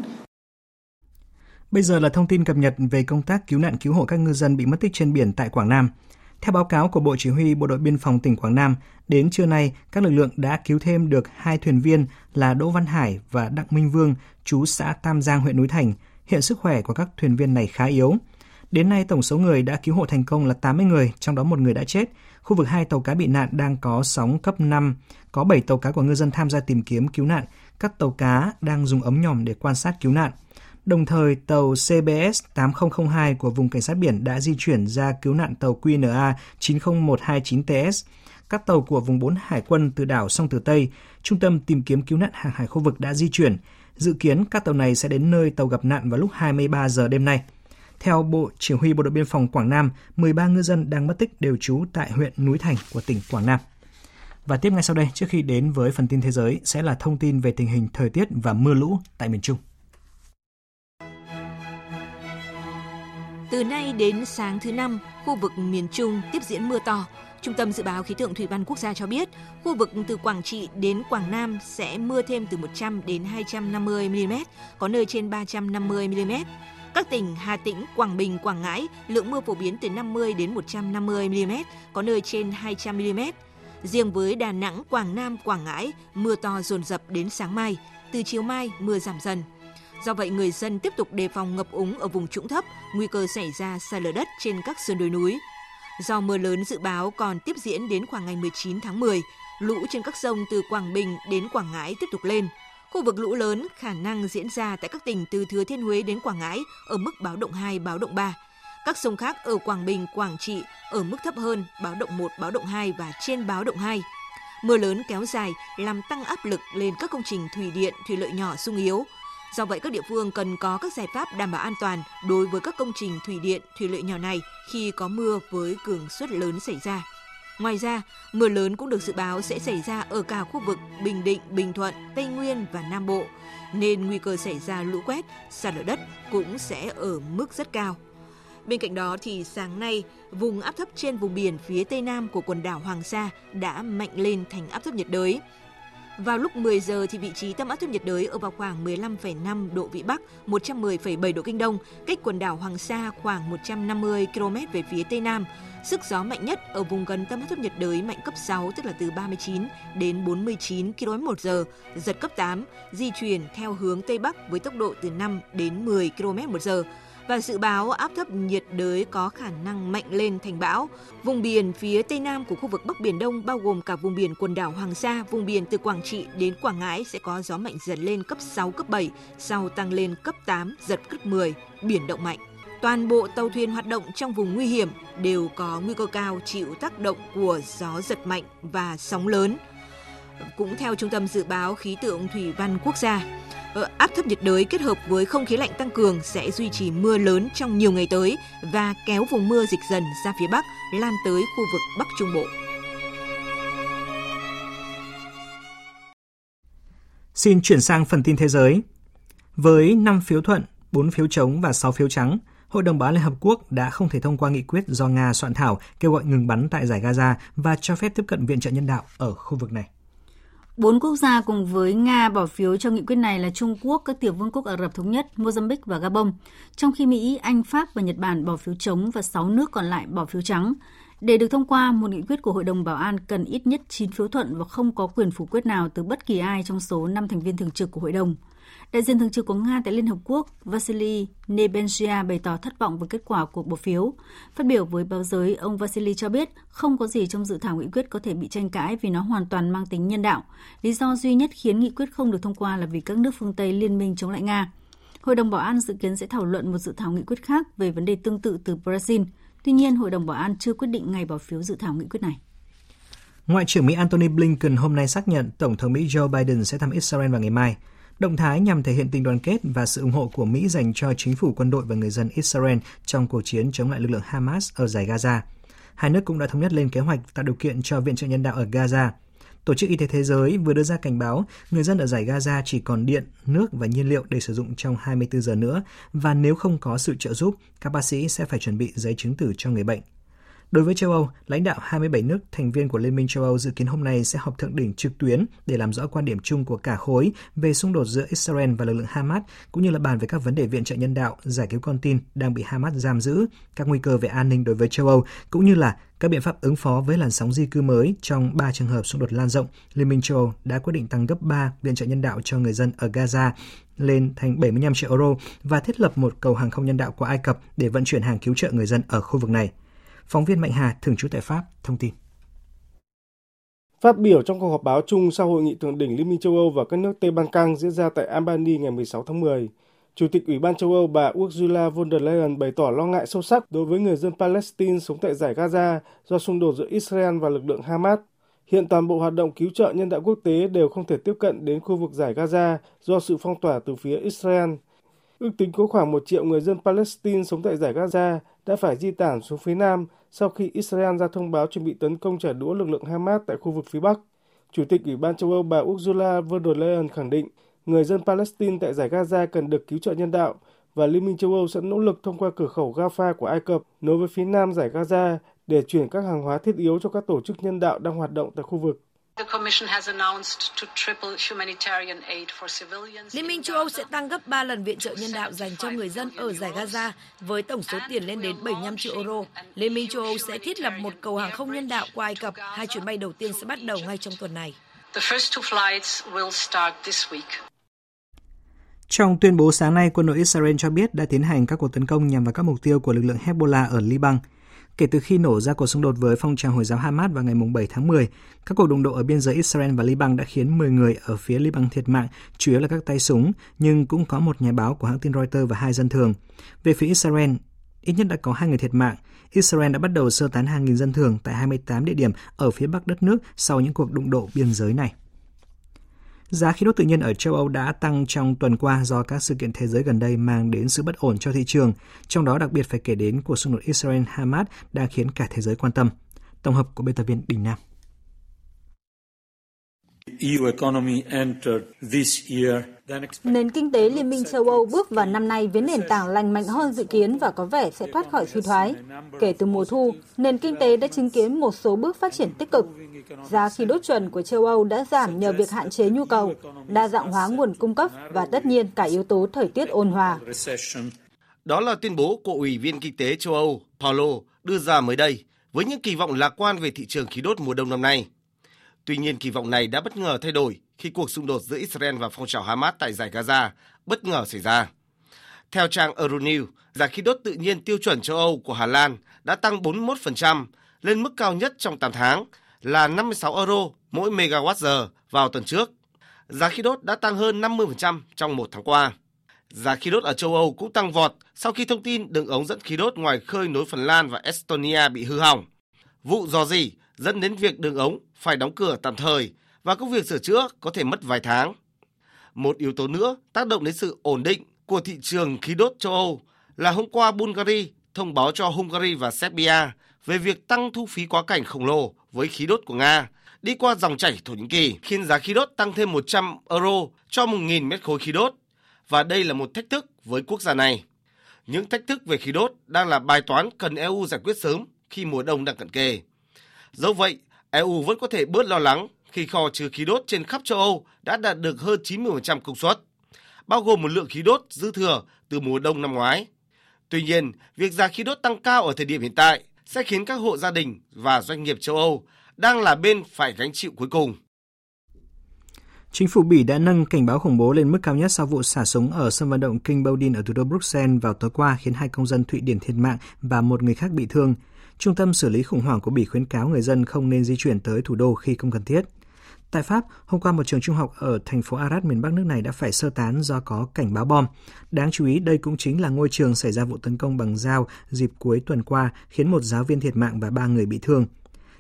Bây giờ là thông tin cập nhật về công tác cứu nạn cứu hộ các ngư dân bị mất tích trên biển tại Quảng Nam. Theo báo cáo của Bộ Chỉ huy Bộ đội Biên phòng tỉnh Quảng Nam, đến trưa nay, các lực lượng đã cứu thêm được hai thuyền viên là Đỗ Văn Hải và Đặng Minh Vương, chú xã Tam Giang, huyện Núi Thành. Hiện sức khỏe của các thuyền viên này khá yếu. Đến nay, tổng số người đã cứu hộ thành công là 80 người, trong đó một người đã chết. Khu vực hai tàu cá bị nạn đang có sóng cấp 5, có 7 tàu cá của ngư dân tham gia tìm kiếm cứu nạn. Các tàu cá đang dùng ống nhòm để quan sát cứu nạn. Đồng thời, tàu CBS 8002 của vùng cảnh sát biển đã di chuyển ra cứu nạn tàu QNA 90129TS. Các tàu của vùng 4 Hải quân từ đảo Song Tử Tây, Trung tâm tìm kiếm cứu nạn hàng hải khu vực đã di chuyển. Dự kiến các tàu này sẽ đến nơi tàu gặp nạn vào lúc 23 giờ đêm nay. Theo Bộ Chỉ huy Bộ đội Biên phòng Quảng Nam, 13 ngư dân đang mất tích đều trú tại huyện Núi Thành của tỉnh Quảng Nam. Và tiếp ngay sau đây, trước khi đến với phần tin thế giới, sẽ là thông tin về tình hình thời tiết và mưa lũ tại miền Trung. Từ nay đến sáng thứ Năm, khu vực miền Trung tiếp diễn mưa to. Trung tâm Dự báo Khí tượng Thủy văn Quốc gia cho biết, khu vực từ Quảng Trị đến Quảng Nam sẽ mưa thêm từ 100 đến 250 mm, có nơi trên 350 mm. Các tỉnh Hà Tĩnh, Quảng Bình, Quảng Ngãi, lượng mưa phổ biến từ 50 đến 150 mm, có nơi trên 200 mm. Riêng với Đà Nẵng, Quảng Nam, Quảng Ngãi, mưa to dồn dập đến sáng mai, từ chiều mai mưa giảm dần. Do vậy, người dân tiếp tục đề phòng ngập úng ở vùng trũng thấp, nguy cơ xảy ra sạt lở đất trên các sườn đồi núi. Do mưa lớn dự báo còn tiếp diễn đến khoảng ngày 19 tháng 10, lũ trên các sông từ Quảng Bình đến Quảng Ngãi tiếp tục lên. Khu vực lũ lớn khả năng diễn ra tại các tỉnh từ Thừa Thiên Huế đến Quảng Ngãi ở mức báo động 2, báo động 3. Các sông khác ở Quảng Bình, Quảng Trị ở mức thấp hơn báo động 1, báo động 2 và trên báo động 2. Mưa lớn kéo dài làm tăng áp lực lên các công trình thủy điện, thủy lợi nhỏ sung yếu. Do vậy các địa phương cần có các giải pháp đảm bảo an toàn đối với các công trình thủy điện, thủy lợi nhỏ này khi có mưa với cường suất lớn xảy ra. Ngoài ra, mưa lớn cũng được dự báo sẽ xảy ra ở cả khu vực Bình Định, Bình Thuận, Tây Nguyên và Nam Bộ, nên nguy cơ xảy ra lũ quét, sạt lở đất cũng sẽ ở mức rất cao. Bên cạnh đó thì sáng nay, vùng áp thấp trên vùng biển phía tây nam của quần đảo Hoàng Sa đã mạnh lên thành áp thấp nhiệt đới. Vào lúc 10 giờ thì vị trí tâm áp thấp nhiệt đới ở vào khoảng 15,5 độ vĩ Bắc, 110,7 độ kinh Đông, cách quần đảo Hoàng Sa khoảng 150 km về phía tây nam. Sức gió mạnh nhất ở vùng gần tâm áp thấp nhiệt đới mạnh cấp 6 tức là từ 39 đến 49 km/h, giật cấp 8, di chuyển theo hướng tây bắc với tốc độ từ 5 đến 10 km/h và dự báo áp thấp nhiệt đới có khả năng mạnh lên thành bão. Vùng biển phía tây nam của khu vực Bắc Biển Đông bao gồm cả vùng biển quần đảo Hoàng Sa, vùng biển từ Quảng Trị đến Quảng Ngãi sẽ có gió mạnh dần lên cấp 6, cấp 7, sau tăng lên cấp 8, giật cấp 10, biển động mạnh. Toàn bộ tàu thuyền hoạt động trong vùng nguy hiểm đều có nguy cơ cao chịu tác động của gió giật mạnh và sóng lớn. Cũng theo Trung tâm Dự báo Khí tượng Thủy văn Quốc gia, Ờ, áp thấp nhiệt đới kết hợp với không khí lạnh tăng cường sẽ duy trì mưa lớn trong nhiều ngày tới và kéo vùng mưa dịch dần ra phía Bắc, lan tới khu vực Bắc Trung Bộ. Xin chuyển sang phần tin thế giới. Với 5 phiếu thuận, 4 phiếu chống và 6 phiếu trắng, Hội đồng Bảo an Liên Hợp Quốc đã không thể thông qua nghị quyết do Nga soạn thảo kêu gọi ngừng bắn tại giải Gaza và cho phép tiếp cận viện trợ nhân đạo ở khu vực này. Bốn quốc gia cùng với Nga bỏ phiếu cho nghị quyết này là Trung Quốc, các tiểu vương quốc Ả Rập Thống Nhất, Mozambique và Gabon, trong khi Mỹ, Anh, Pháp và Nhật Bản bỏ phiếu chống và 6 nước còn lại bỏ phiếu trắng. Để được thông qua, một nghị quyết của Hội đồng Bảo an cần ít nhất 9 phiếu thuận và không có quyền phủ quyết nào từ bất kỳ ai trong số 5 thành viên thường trực của Hội đồng. Đại diện thường trực của Nga tại Liên Hợp Quốc Vasily Nebenzia bày tỏ thất vọng với kết quả cuộc bỏ phiếu. Phát biểu với báo giới, ông Vasily cho biết không có gì trong dự thảo nghị quyết có thể bị tranh cãi vì nó hoàn toàn mang tính nhân đạo. Lý do duy nhất khiến nghị quyết không được thông qua là vì các nước phương Tây liên minh chống lại Nga. Hội đồng Bảo an dự kiến sẽ thảo luận một dự thảo nghị quyết khác về vấn đề tương tự từ Brazil. Tuy nhiên, Hội đồng Bảo an chưa quyết định ngày bỏ phiếu dự thảo nghị quyết này. Ngoại trưởng Mỹ Antony Blinken hôm nay xác nhận Tổng thống Mỹ Joe Biden sẽ thăm Israel vào ngày mai. Động thái nhằm thể hiện tình đoàn kết và sự ủng hộ của Mỹ dành cho chính phủ quân đội và người dân Israel trong cuộc chiến chống lại lực lượng Hamas ở giải Gaza. Hai nước cũng đã thống nhất lên kế hoạch tạo điều kiện cho viện trợ nhân đạo ở Gaza. Tổ chức Y tế Thế giới vừa đưa ra cảnh báo người dân ở giải Gaza chỉ còn điện, nước và nhiên liệu để sử dụng trong 24 giờ nữa và nếu không có sự trợ giúp, các bác sĩ sẽ phải chuẩn bị giấy chứng tử cho người bệnh. Đối với châu Âu, lãnh đạo 27 nước thành viên của Liên minh châu Âu dự kiến hôm nay sẽ họp thượng đỉnh trực tuyến để làm rõ quan điểm chung của cả khối về xung đột giữa Israel và lực lượng Hamas, cũng như là bàn về các vấn đề viện trợ nhân đạo, giải cứu con tin đang bị Hamas giam giữ, các nguy cơ về an ninh đối với châu Âu, cũng như là các biện pháp ứng phó với làn sóng di cư mới trong 3 trường hợp xung đột lan rộng. Liên minh châu Âu đã quyết định tăng gấp 3 viện trợ nhân đạo cho người dân ở Gaza lên thành 75 triệu euro và thiết lập một cầu hàng không nhân đạo qua Ai Cập để vận chuyển hàng cứu trợ người dân ở khu vực này. Phóng viên Mạnh Hà, thường trú tại Pháp, thông tin. Phát biểu trong cuộc họp báo chung sau hội nghị thượng đỉnh Liên minh châu Âu và các nước Tây Ban Căng diễn ra tại Albany ngày 16 tháng 10, Chủ tịch Ủy ban châu Âu bà Ursula von der Leyen bày tỏ lo ngại sâu sắc đối với người dân Palestine sống tại giải Gaza do xung đột giữa Israel và lực lượng Hamas. Hiện toàn bộ hoạt động cứu trợ nhân đạo quốc tế đều không thể tiếp cận đến khu vực giải Gaza do sự phong tỏa từ phía Israel. Ước tính có khoảng một triệu người dân Palestine sống tại giải Gaza đã phải di tản xuống phía Nam sau khi Israel ra thông báo chuẩn bị tấn công trả đũa lực lượng Hamas tại khu vực phía Bắc. Chủ tịch Ủy ban châu Âu bà Ursula von der Leyen khẳng định người dân Palestine tại giải Gaza cần được cứu trợ nhân đạo và Liên minh châu Âu sẽ nỗ lực thông qua cửa khẩu Rafah của Ai Cập nối với phía nam giải Gaza để chuyển các hàng hóa thiết yếu cho các tổ chức nhân đạo đang hoạt động tại khu vực. Liên minh châu Âu sẽ tăng gấp 3 lần viện trợ nhân đạo dành cho người dân ở giải Gaza với tổng số tiền lên đến 75 triệu euro. Liên minh châu Âu sẽ thiết lập một cầu hàng không nhân đạo qua Ai Cập. Hai chuyến bay đầu tiên sẽ bắt đầu ngay trong tuần này. Trong tuyên bố sáng nay, quân đội Israel cho biết đã tiến hành các cuộc tấn công nhằm vào các mục tiêu của lực lượng Hezbollah ở Liban. Kể từ khi nổ ra cuộc xung đột với phong trào Hồi giáo Hamas vào ngày 7 tháng 10, các cuộc đụng độ ở biên giới Israel và Liban đã khiến 10 người ở phía Liban thiệt mạng, chủ yếu là các tay súng, nhưng cũng có một nhà báo của hãng tin Reuters và hai dân thường. Về phía Israel, ít nhất đã có hai người thiệt mạng. Israel đã bắt đầu sơ tán hàng nghìn dân thường tại 28 địa điểm ở phía bắc đất nước sau những cuộc đụng độ biên giới này. Giá khí đốt tự nhiên ở châu Âu đã tăng trong tuần qua do các sự kiện thế giới gần đây mang đến sự bất ổn cho thị trường, trong đó đặc biệt phải kể đến cuộc xung đột Israel-Hamas đang khiến cả thế giới quan tâm. Tổng hợp của biên tập viên Đình Nam. Nền kinh tế Liên minh châu Âu bước vào năm nay với nền tảng lành mạnh hơn dự kiến và có vẻ sẽ thoát khỏi suy thoái. Kể từ mùa thu, nền kinh tế đã chứng kiến một số bước phát triển tích cực. Giá khí đốt chuẩn của châu Âu đã giảm nhờ việc hạn chế nhu cầu, đa dạng hóa nguồn cung cấp và tất nhiên cả yếu tố thời tiết ôn hòa. Đó là tuyên bố của Ủy viên Kinh tế châu Âu Paulo đưa ra mới đây với những kỳ vọng lạc quan về thị trường khí đốt mùa đông năm nay. Tuy nhiên, kỳ vọng này đã bất ngờ thay đổi khi cuộc xung đột giữa Israel và phong trào Hamas tại giải Gaza bất ngờ xảy ra. Theo trang Euronews, giá khí đốt tự nhiên tiêu chuẩn châu Âu của Hà Lan đã tăng 41% lên mức cao nhất trong 8 tháng là 56 euro mỗi megawatt-giờ vào tuần trước. Giá khí đốt đã tăng hơn 50% trong một tháng qua. Giá khí đốt ở châu Âu cũng tăng vọt sau khi thông tin đường ống dẫn khí đốt ngoài khơi nối Phần Lan và Estonia bị hư hỏng. Vụ dò dỉ dẫn đến việc đường ống phải đóng cửa tạm thời và công việc sửa chữa có thể mất vài tháng. Một yếu tố nữa tác động đến sự ổn định của thị trường khí đốt châu Âu là hôm qua Bulgaria thông báo cho Hungary và Serbia về việc tăng thu phí quá cảnh khổng lồ với khí đốt của Nga đi qua dòng chảy Thổ Nhĩ Kỳ, khiến giá khí đốt tăng thêm 100 euro cho 1.000 mét khối khí đốt. Và đây là một thách thức với quốc gia này. Những thách thức về khí đốt đang là bài toán cần EU giải quyết sớm khi mùa đông đang cận kề. Dẫu vậy, EU vẫn có thể bớt lo lắng khi kho chứa khí đốt trên khắp châu Âu đã đạt được hơn 90% công suất, bao gồm một lượng khí đốt dư thừa từ mùa đông năm ngoái. Tuy nhiên, việc giá khí đốt tăng cao ở thời điểm hiện tại sẽ khiến các hộ gia đình và doanh nghiệp châu Âu đang là bên phải gánh chịu cuối cùng. Chính phủ Bỉ đã nâng cảnh báo khủng bố lên mức cao nhất sau vụ xả súng ở sân vận động King Baudin ở thủ đô Bruxelles vào tối qua khiến hai công dân Thụy Điển thiệt mạng và một người khác bị thương. Trung tâm xử lý khủng hoảng của Bỉ khuyến cáo người dân không nên di chuyển tới thủ đô khi không cần thiết. Tại Pháp, hôm qua một trường trung học ở thành phố Arad miền Bắc nước này đã phải sơ tán do có cảnh báo bom. Đáng chú ý, đây cũng chính là ngôi trường xảy ra vụ tấn công bằng dao dịp cuối tuần qua khiến một giáo viên thiệt mạng và ba người bị thương.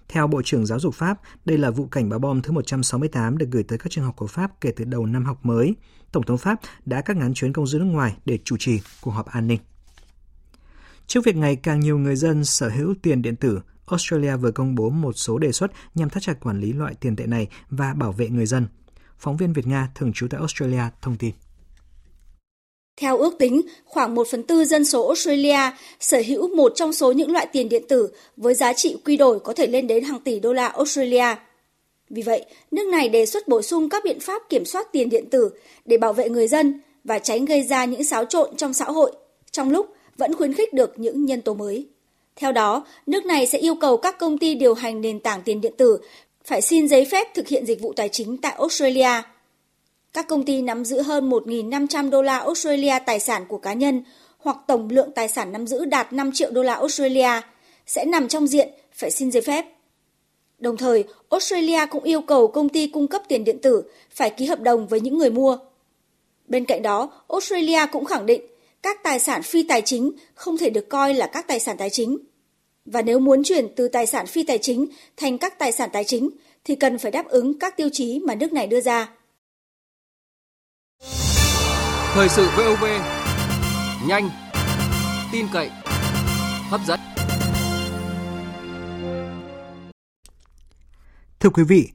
Theo Bộ trưởng Giáo dục Pháp, đây là vụ cảnh báo bom thứ 168 được gửi tới các trường học của Pháp kể từ đầu năm học mới. Tổng thống Pháp đã cắt ngắn chuyến công du nước ngoài để chủ trì cuộc họp an ninh. Trước việc ngày càng nhiều người dân sở hữu tiền điện tử, Australia vừa công bố một số đề xuất nhằm thắt chặt quản lý loại tiền tệ này và bảo vệ người dân. Phóng viên Việt Nga thường trú tại Australia thông tin. Theo ước tính, khoảng 1 phần tư dân số Australia sở hữu một trong số những loại tiền điện tử với giá trị quy đổi có thể lên đến hàng tỷ đô la Australia. Vì vậy, nước này đề xuất bổ sung các biện pháp kiểm soát tiền điện tử để bảo vệ người dân và tránh gây ra những xáo trộn trong xã hội, trong lúc vẫn khuyến khích được những nhân tố mới. Theo đó, nước này sẽ yêu cầu các công ty điều hành nền tảng tiền điện tử phải xin giấy phép thực hiện dịch vụ tài chính tại Australia. Các công ty nắm giữ hơn 1.500 đô la Australia tài sản của cá nhân hoặc tổng lượng tài sản nắm giữ đạt 5 triệu đô la Australia sẽ nằm trong diện phải xin giấy phép. Đồng thời, Australia cũng yêu cầu công ty cung cấp tiền điện tử phải ký hợp đồng với những người mua. Bên cạnh đó, Australia cũng khẳng định các tài sản phi tài chính không thể được coi là các tài sản tài chính. Và nếu muốn chuyển từ tài sản phi tài chính thành các tài sản tài chính thì cần phải đáp ứng các tiêu chí mà nước này đưa ra. Thời sự VOV nhanh, tin cậy, hấp dẫn. Thưa quý vị,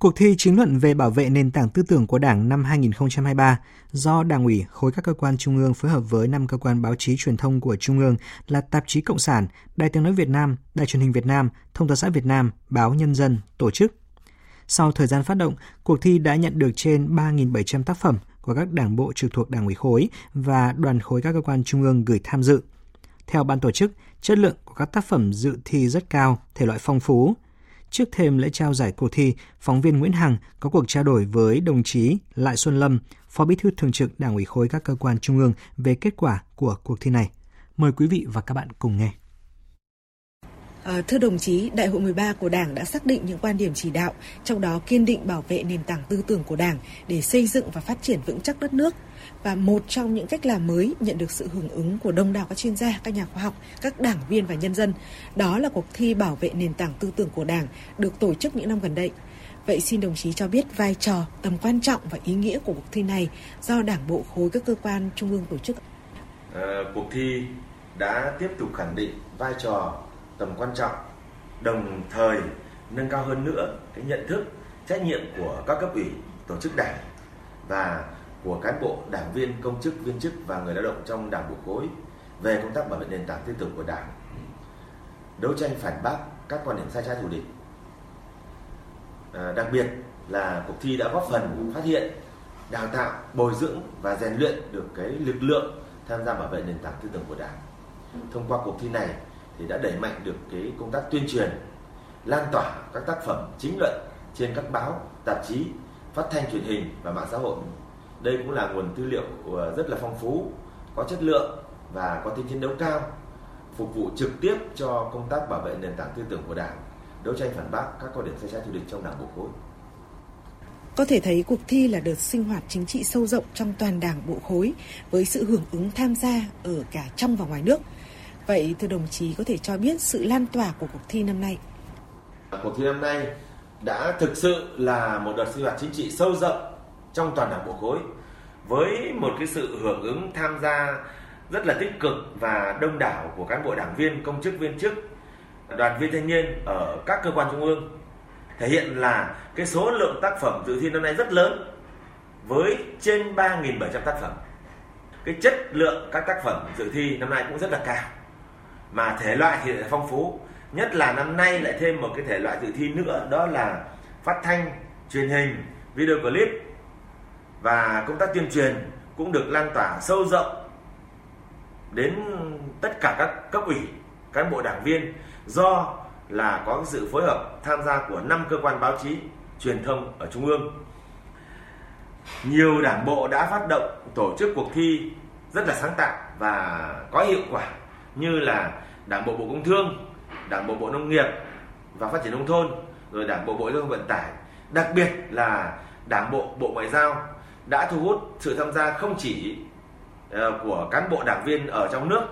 Cuộc thi chính luận về bảo vệ nền tảng tư tưởng của Đảng năm 2023 do Đảng ủy khối các cơ quan trung ương phối hợp với năm cơ quan báo chí truyền thông của Trung ương là Tạp chí Cộng sản, Đài tiếng nói Việt Nam, Đài truyền hình Việt Nam, Thông tấn xã Việt Nam, Báo Nhân dân tổ chức. Sau thời gian phát động, cuộc thi đã nhận được trên 3.700 tác phẩm của các đảng bộ trực thuộc Đảng ủy khối và đoàn khối các cơ quan trung ương gửi tham dự. Theo ban tổ chức, chất lượng của các tác phẩm dự thi rất cao, thể loại phong phú, Trước thêm lễ trao giải cuộc thi, phóng viên Nguyễn Hằng có cuộc trao đổi với đồng chí Lại Xuân Lâm, Phó Bí thư Thường trực Đảng ủy khối các cơ quan trung ương về kết quả của cuộc thi này. Mời quý vị và các bạn cùng nghe. À, thưa đồng chí, Đại hội 13 của Đảng đã xác định những quan điểm chỉ đạo, trong đó kiên định bảo vệ nền tảng tư tưởng của Đảng để xây dựng và phát triển vững chắc đất nước, và một trong những cách làm mới nhận được sự hưởng ứng của đông đảo các chuyên gia, các nhà khoa học, các đảng viên và nhân dân, đó là cuộc thi bảo vệ nền tảng tư tưởng của Đảng được tổ chức những năm gần đây. Vậy xin đồng chí cho biết vai trò, tầm quan trọng và ý nghĩa của cuộc thi này do Đảng bộ khối các cơ quan trung ương tổ chức. À, cuộc thi đã tiếp tục khẳng định vai trò, tầm quan trọng, đồng thời nâng cao hơn nữa cái nhận thức, trách nhiệm của các cấp ủy, tổ chức đảng và của cán bộ, đảng viên, công chức, viên chức và người lao động trong đảng bộ khối về công tác bảo vệ nền tảng tư tưởng của đảng, đấu tranh phản bác các quan điểm sai trái thù địch. À, đặc biệt là cuộc thi đã góp phần phát hiện, đào tạo, bồi dưỡng và rèn luyện được cái lực lượng tham gia bảo vệ nền tảng tư tưởng của đảng. Thông qua cuộc thi này thì đã đẩy mạnh được cái công tác tuyên truyền, lan tỏa các tác phẩm chính luận trên các báo, tạp chí, phát thanh truyền hình và mạng xã hội đây cũng là nguồn tư liệu ờ, rất là phong phú, có chất lượng và có tính chiến đấu cao, phục vụ trực tiếp cho công tác bảo vệ nền tảng tư tưởng của Đảng, đấu tranh phản bác các quan điểm sai trái thù địch trong Đảng bộ khối. Có thể thấy cuộc thi là đợt sinh hoạt chính trị sâu rộng trong toàn đảng bộ khối với sự hưởng ứng tham gia ở cả trong và ngoài nước. Vậy thưa đồng chí có thể cho biết sự lan tỏa của cuộc thi năm nay? Cuộc thi năm nay đã thực sự là một đợt sinh hoạt chính trị sâu rộng trong toàn đảng bộ khối với một cái sự hưởng ứng tham gia rất là tích cực và đông đảo của cán bộ đảng viên, công chức viên chức, đoàn viên thanh niên ở các cơ quan trung ương thể hiện là cái số lượng tác phẩm dự thi năm nay rất lớn với trên 3.700 tác phẩm. Cái chất lượng các tác phẩm dự thi năm nay cũng rất là cao mà thể loại thì lại phong phú. Nhất là năm nay lại thêm một cái thể loại dự thi nữa, đó là phát thanh, truyền hình, video clip. Và công tác tuyên truyền cũng được lan tỏa sâu rộng đến tất cả các cấp ủy, cán bộ đảng viên do là có sự phối hợp tham gia của năm cơ quan báo chí truyền thông ở trung ương. Nhiều đảng bộ đã phát động tổ chức cuộc thi rất là sáng tạo và có hiệu quả như là đảng bộ bộ công thương, đảng bộ bộ nông nghiệp và phát triển nông thôn, rồi đảng bộ bộ giao thông vận tải. Đặc biệt là đảng bộ bộ ngoại giao đã thu hút sự tham gia không chỉ ờ, của cán bộ đảng viên ở trong nước,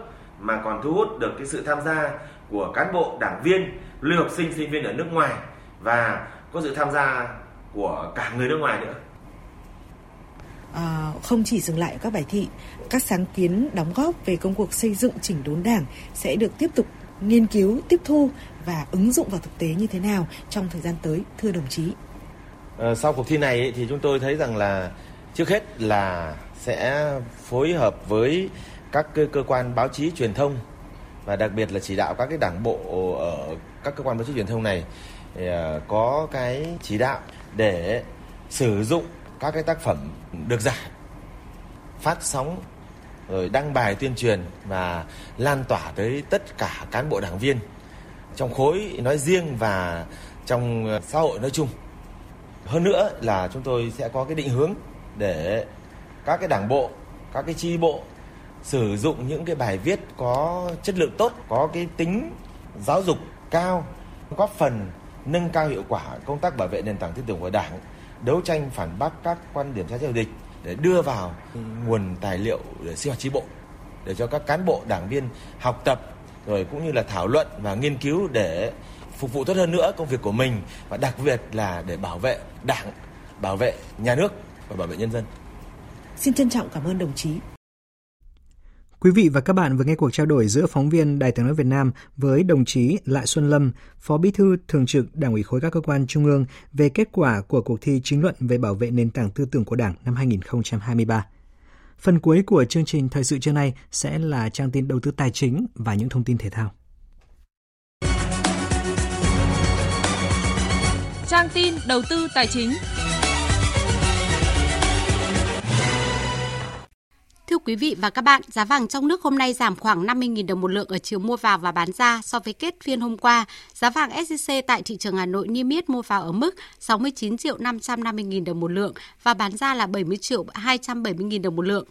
mà còn thu hút được cái sự tham gia của cán bộ đảng viên, lưu học sinh sinh viên ở nước ngoài và có sự tham gia của cả người nước ngoài nữa à, không chỉ dừng lại ở các bài thị các sáng kiến đóng góp về công cuộc xây dựng chỉnh đốn đảng sẽ được tiếp tục nghiên cứu tiếp thu và ứng dụng vào thực tế như thế nào trong thời gian tới thưa đồng chí? À, sau cuộc thi này thì chúng tôi thấy rằng là trước hết là sẽ phối hợp với các cơ, cơ quan báo chí truyền thông và đặc biệt là chỉ đạo các cái đảng bộ ở các cơ quan báo chí truyền thông này ờ, có cái chỉ đạo để sử dụng các cái tác phẩm được giải phát sóng rồi đăng bài tuyên truyền và lan tỏa tới tất cả cán bộ đảng viên trong khối nói riêng và trong ờ, xã hội nói chung. Hơn nữa là chúng tôi sẽ có cái định hướng để các cái đảng bộ, các cái chi bộ sử dụng những cái bài viết có chất lượng tốt, có cái tính giáo dục cao, góp phần nâng cao hiệu quả công tác bảo vệ nền tảng tư tưởng của Đảng, đấu tranh phản bác các quan điểm sai trái địch để đưa vào nguồn tài liệu để sinh hoạt chi bộ để cho các cán bộ đảng viên học tập rồi cũng như là thảo luận và nghiên cứu để phục vụ tốt hơn nữa công việc của mình và đặc biệt là để bảo vệ đảng, bảo vệ nhà nước và bảo vệ nhân dân. Xin trân trọng cảm ơn đồng chí. Quý vị và các bạn vừa nghe cuộc trao đổi giữa phóng viên Đài tiếng nói Việt Nam với đồng chí Lại Xuân Lâm, Phó Bí thư Thường trực Đảng ủy khối các cơ quan trung ương về kết quả của cuộc thi chính luận về bảo vệ nền tảng tư tưởng của Đảng năm 2023. Phần cuối của chương trình thời sự trưa nay sẽ là trang tin đầu tư tài chính và những thông tin thể thao. Trang tin đầu tư tài chính. Thưa quý vị và các bạn, giá vàng trong nước hôm nay giảm khoảng 50.000 đồng một lượng ở chiều mua vào và bán ra so với kết phiên hôm qua. Giá vàng SJC tại thị trường Hà Nội niêm yết mua vào ở mức 69 triệu 550.000 đồng một lượng và bán ra là 70 triệu 270.000 đồng một lượng.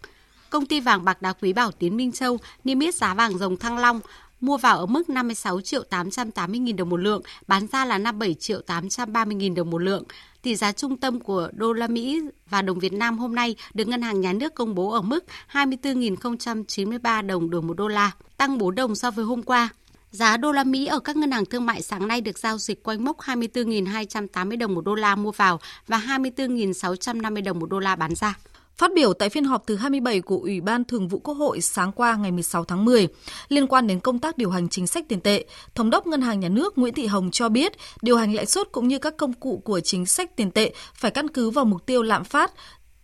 Công ty vàng bạc đá quý Bảo Tiến Minh Châu niêm yết giá vàng dòng Thăng Long mua vào ở mức 56 triệu 880 000 đồng một lượng, bán ra là 57 triệu 830 000 đồng một lượng. Tỷ giá trung tâm của đô la Mỹ và đồng Việt Nam hôm nay được Ngân hàng Nhà nước công bố ở mức 24.093 đồng đổi 1 đô la, tăng 4 đồng so với hôm qua. Giá đô la Mỹ ở các ngân hàng thương mại sáng nay được giao dịch quanh mốc 24.280 đồng một đô la mua vào và 24.650 đồng một đô la bán ra. Phát biểu tại phiên họp thứ 27 của Ủy ban Thường vụ Quốc hội sáng qua ngày 16 tháng 10, liên quan đến công tác điều hành chính sách tiền tệ, Thống đốc Ngân hàng Nhà nước Nguyễn Thị Hồng cho biết, điều hành lãi suất cũng như các công cụ của chính sách tiền tệ phải căn cứ vào mục tiêu lạm phát,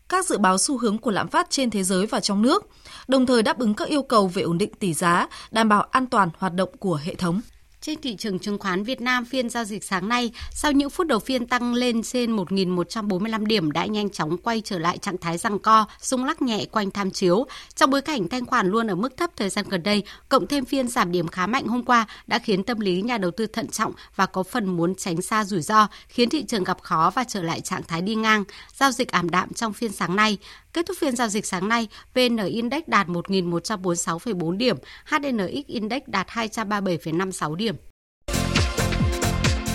các dự báo xu hướng của lạm phát trên thế giới và trong nước, đồng thời đáp ứng các yêu cầu về ổn định tỷ giá, đảm bảo an toàn hoạt động của hệ thống. Trên thị trường chứng khoán Việt Nam phiên giao dịch sáng nay, sau những phút đầu phiên tăng lên trên 1.145 điểm đã nhanh chóng quay trở lại trạng thái răng co, rung lắc nhẹ quanh tham chiếu. Trong bối cảnh thanh khoản luôn ở mức thấp thời gian gần đây, cộng thêm phiên giảm điểm khá mạnh hôm qua đã khiến tâm lý nhà đầu tư thận trọng và có phần muốn tránh xa rủi ro, khiến thị trường gặp khó và trở lại trạng thái đi ngang. Giao dịch ảm đạm trong phiên sáng nay. Kết thúc phiên giao dịch sáng nay, VN Index đạt 1.146,4 điểm, HNX Index đạt 237,56 điểm.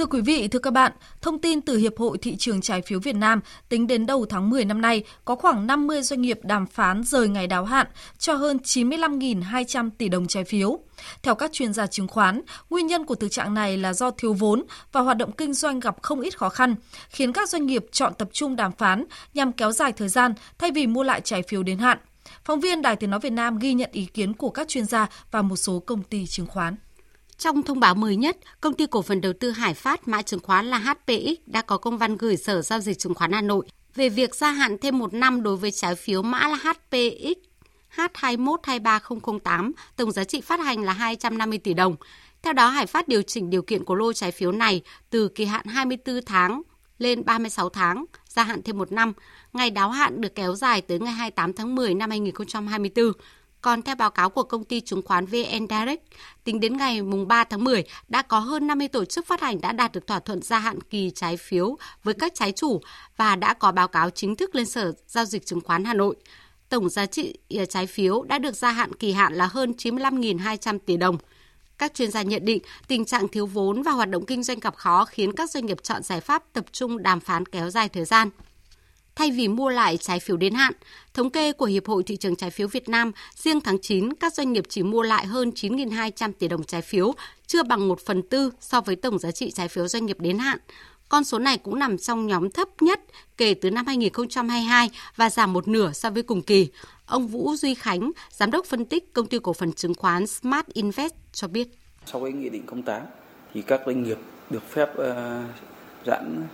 Thưa quý vị, thưa các bạn, thông tin từ Hiệp hội Thị trường Trái phiếu Việt Nam, tính đến đầu tháng 10 năm nay, có khoảng 50 doanh nghiệp đàm phán rời ngày đáo hạn cho hơn 95.200 tỷ đồng trái phiếu. Theo các chuyên gia chứng khoán, nguyên nhân của thực trạng này là do thiếu vốn và hoạt động kinh doanh gặp không ít khó khăn, khiến các doanh nghiệp chọn tập trung đàm phán nhằm kéo dài thời gian thay vì mua lại trái phiếu đến hạn. Phóng viên Đài Tiếng Nói Việt Nam ghi nhận ý kiến của các chuyên gia và một số công ty chứng khoán. Trong thông báo mới nhất, công ty cổ phần đầu tư Hải Phát mã chứng khoán là HPX đã có công văn gửi Sở Giao dịch Chứng khoán Hà Nội về việc gia hạn thêm một năm đối với trái phiếu mã là HPX H2123008, tổng giá trị phát hành là 250 tỷ đồng. Theo đó, Hải Phát điều chỉnh điều kiện của lô trái phiếu này từ kỳ hạn 24 tháng lên 36 tháng, gia hạn thêm một năm. Ngày đáo hạn được kéo dài tới ngày 28 tháng 10 năm 2024. Còn theo báo cáo của công ty chứng khoán VN Direct, tính đến ngày mùng 3 tháng 10, đã có hơn 50 tổ chức phát hành đã đạt được thỏa thuận gia hạn kỳ trái phiếu với các trái chủ và đã có báo cáo chính thức lên Sở Giao dịch Chứng khoán Hà Nội. Tổng giá trị ờ, trái phiếu đã được gia hạn kỳ hạn là hơn 95.200 tỷ đồng. Các chuyên gia nhận định tình trạng thiếu vốn và hoạt động kinh doanh gặp khó khiến các doanh nghiệp chọn giải pháp tập trung đàm phán kéo dài thời gian thay vì mua lại trái phiếu đến hạn. Thống kê của Hiệp hội Thị trường Trái phiếu Việt Nam, riêng tháng 9, các doanh nghiệp chỉ mua lại hơn 9.200 tỷ đồng trái phiếu, chưa bằng 1 phần tư so với tổng giá trị trái phiếu doanh nghiệp đến hạn. Con số này cũng nằm trong nhóm thấp nhất kể từ năm 2022 và giảm một nửa so với cùng kỳ. Ông Vũ Duy Khánh, giám đốc phân tích công ty cổ phần chứng khoán Smart Invest cho biết. Sau cái nghị định 08 thì các doanh nghiệp được phép uh, giãn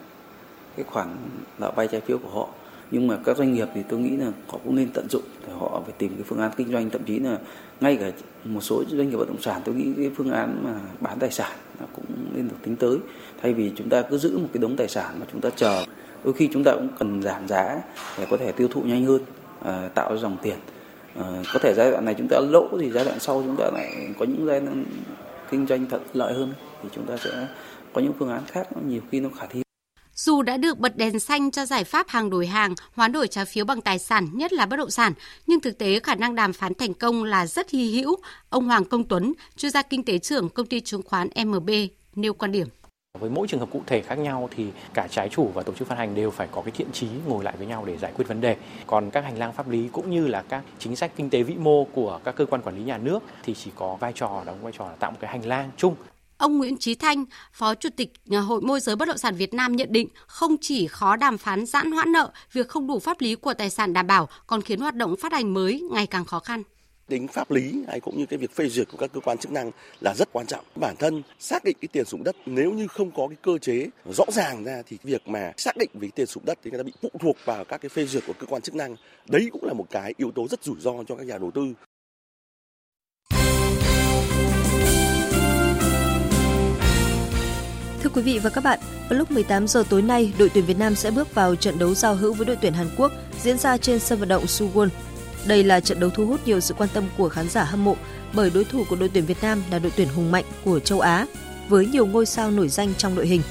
cái khoản nợ vay trái phiếu của họ. Nhưng mà các doanh nghiệp thì tôi nghĩ là họ cũng nên tận dụng để họ phải tìm cái phương án kinh doanh thậm chí là ngay cả một số doanh nghiệp bất động sản tôi nghĩ cái phương án mà bán tài sản là cũng nên được tính tới. Thay vì chúng ta cứ giữ một cái đống tài sản mà chúng ta chờ đôi khi chúng ta cũng cần giảm giá để có thể tiêu thụ nhanh hơn à, tạo ra dòng tiền. À, có thể giai đoạn này chúng ta lỗ thì giai đoạn sau chúng ta lại có những giai đoạn kinh doanh thuận lợi hơn thì chúng ta sẽ có những phương án khác nhiều khi nó khả thi. Dù đã được bật đèn xanh cho giải pháp hàng đổi hàng, hoán đổi trái phiếu bằng tài sản, nhất là bất động sản, nhưng thực tế khả năng đàm phán thành công là rất hy hữu. Ông Hoàng Công Tuấn, chuyên gia kinh tế trưởng công ty chứng khoán MB, nêu quan điểm. Với mỗi trường hợp cụ thể khác nhau thì cả trái chủ và tổ chức phát hành đều phải có cái thiện trí ngồi lại với nhau để giải quyết vấn đề. Còn các hành lang pháp lý cũng như là các chính sách kinh tế vĩ mô của các cơ quan quản lý nhà nước thì chỉ có vai trò đóng vai trò là tạo một cái hành lang chung Ông Nguyễn Trí Thanh, Phó Chủ tịch à, Hội môi giới bất động sản Việt Nam nhận định không chỉ khó đàm phán giãn hoãn nợ, việc không đủ pháp lý của tài sản đảm bảo còn khiến hoạt động phát hành mới ngày càng khó khăn tính pháp lý hay cũng như cái việc phê duyệt của các cơ quan chức năng là rất quan trọng. Bản thân xác định cái tiền sử dụng đất nếu như không có cái cơ chế rõ ràng ra thì việc mà xác định về tiền sử dụng đất thì người ta bị phụ thuộc vào các cái phê duyệt của cơ quan chức năng. Đấy cũng là một cái yếu tố rất rủi ro cho các nhà đầu tư. Thưa quý vị và các bạn, vào lúc 18 giờ tối nay, đội tuyển Việt Nam sẽ bước vào trận đấu giao hữu với đội tuyển Hàn Quốc diễn ra trên sân vận động Suwon. Đây là trận đấu thu hút nhiều sự quan tâm của khán giả hâm mộ bởi đối thủ của đội tuyển Việt Nam là đội tuyển hùng mạnh của châu Á với nhiều ngôi sao nổi danh trong đội hình.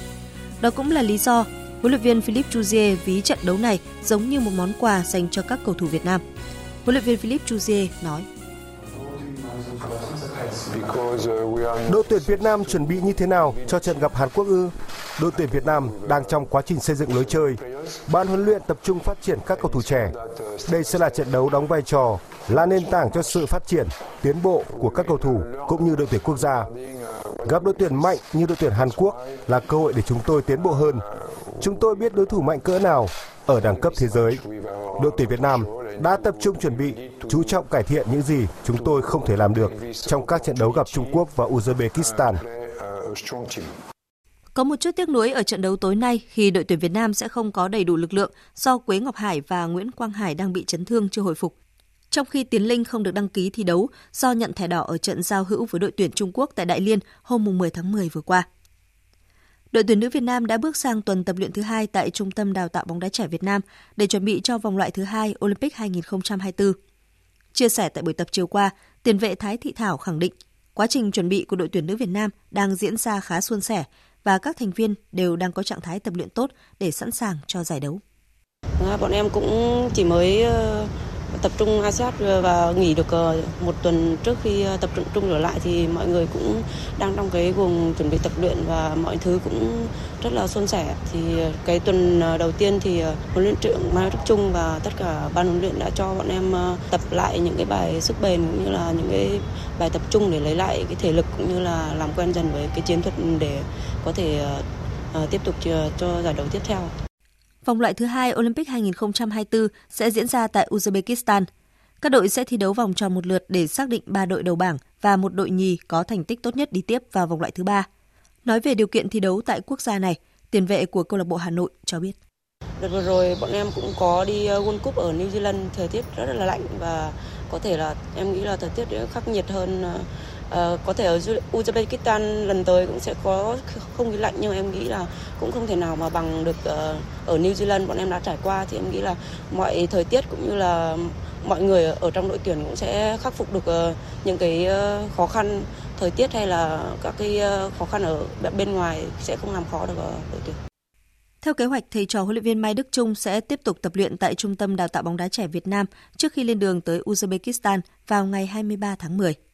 Đó cũng là lý do huấn luyện viên Philippe Jouzier ví trận đấu này giống như một món quà dành cho các cầu thủ Việt Nam. Huấn luyện viên Philippe Jouzier nói: Đội tuyển Việt Nam chuẩn bị như thế nào cho trận gặp Hàn Quốc ư? Đội tuyển Việt Nam đang trong quá trình xây dựng lối chơi. Ban huấn luyện tập trung phát triển các cầu thủ trẻ. Đây sẽ là trận đấu đóng vai trò là nền tảng cho sự phát triển, tiến bộ của các cầu thủ cũng như đội tuyển quốc gia. Gặp đội tuyển mạnh như đội tuyển Hàn Quốc là cơ hội để chúng tôi tiến bộ hơn. Chúng tôi biết đối thủ mạnh cỡ nào ở đẳng cấp thế giới. Đội tuyển Việt Nam đã tập trung chuẩn bị, chú trọng cải thiện những gì chúng tôi không thể làm được trong các trận đấu gặp Trung Quốc và Uzbekistan. Có một chút tiếc nuối ở trận đấu tối nay khi đội tuyển Việt Nam sẽ không có đầy đủ lực lượng do Quế Ngọc Hải và Nguyễn Quang Hải đang bị chấn thương chưa hồi phục. Trong khi Tiến Linh không được đăng ký thi đấu do nhận thẻ đỏ ở trận giao hữu với đội tuyển Trung Quốc tại Đại Liên hôm 10 tháng 10 vừa qua. Đội tuyển nữ Việt Nam đã bước sang tuần tập luyện thứ hai tại Trung tâm Đào tạo bóng đá trẻ Việt Nam để chuẩn bị cho vòng loại thứ hai Olympic 2024. Chia sẻ tại buổi tập chiều qua, tiền vệ Thái Thị Thảo khẳng định quá trình chuẩn bị của đội tuyển nữ Việt Nam đang diễn ra khá suôn sẻ và các thành viên đều đang có trạng thái tập luyện tốt để sẵn sàng cho giải đấu. À, bọn em cũng chỉ mới ờ, tập trung ASEAN ờ, và nghỉ được ờ, một tuần trước khi ờ, tập trung trở lại thì mọi người cũng đang trong cái vùng chuẩn bị tập luyện và mọi thứ cũng rất là suôn sẻ thì cái tuần đầu tiên thì huấn luyện trưởng Mai Đức Trung và tất cả ban huấn luyện đã cho bọn em tập lại những cái bài sức bền cũng như là những cái bài tập trung để lấy lại cái thể lực cũng như là làm quen dần với cái chiến thuật để có thể tiếp tục cho giải đấu tiếp theo. Vòng loại thứ hai Olympic 2024 sẽ diễn ra tại Uzbekistan. Các đội sẽ thi đấu vòng tròn một lượt để xác định ba đội đầu bảng và một đội nhì có thành tích tốt nhất đi tiếp vào vòng loại thứ ba. Nói về điều kiện thi đấu tại quốc gia này, tiền vệ của câu lạc bộ Hà Nội cho biết. Đợt vừa rồi bọn em cũng có đi ờ, World Cup ở New Zealand, thời tiết rất là lạnh và có thể là em nghĩ là thời tiết khắc nghiệt hơn ờ, Uh, có thể ở Uzbekistan lần tới cũng sẽ có không khí lạnh nhưng em nghĩ là cũng không thể nào mà bằng được uh, ở New Zealand bọn em đã trải qua thì em nghĩ là mọi thời tiết cũng như là mọi người ở trong đội tuyển cũng sẽ khắc phục được uh, những cái uh, khó khăn thời tiết hay là các cái uh, khó khăn ở bên ngoài sẽ không làm khó được đội tuyển. Theo kế hoạch, thầy trò huấn luyện viên Mai Đức Trung sẽ tiếp tục tập luyện tại Trung tâm Đào tạo bóng đá trẻ Việt Nam trước khi lên đường tới Uzbekistan vào ngày 23 tháng 10.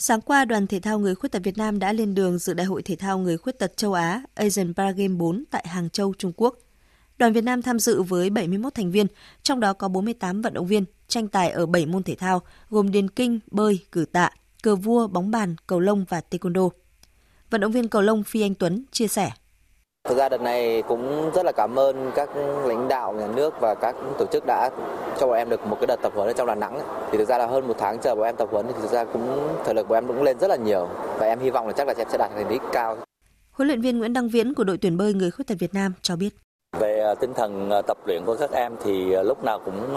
Sáng qua, đoàn thể thao người khuyết tật Việt Nam đã lên đường dự Đại hội thể thao người khuyết tật châu Á Asian Paragame 4 tại Hàng Châu, Trung Quốc. Đoàn Việt Nam tham dự với 71 thành viên, trong đó có 48 vận động viên tranh tài ở 7 môn thể thao gồm điền kinh, bơi, cử tạ, cờ vua, bóng bàn, cầu lông và taekwondo. Vận động viên cầu lông Phi Anh Tuấn chia sẻ. Thực ra đợt này cũng rất là cảm ơn các lãnh đạo nhà nước và các tổ chức đã cho bọn em được một cái đợt tập huấn ở trong Đà Nẵng. Thì thực ra là hơn một tháng chờ bọn em tập huấn thì thực ra cũng thể lực của em cũng lên rất là nhiều và em hy vọng là chắc là em sẽ đạt thành tích cao. Huấn luyện viên Nguyễn Đăng Viễn của đội tuyển bơi người khuyết tật Việt Nam cho biết. Về à, tinh thần à, tập luyện của các em thì à, lúc nào cũng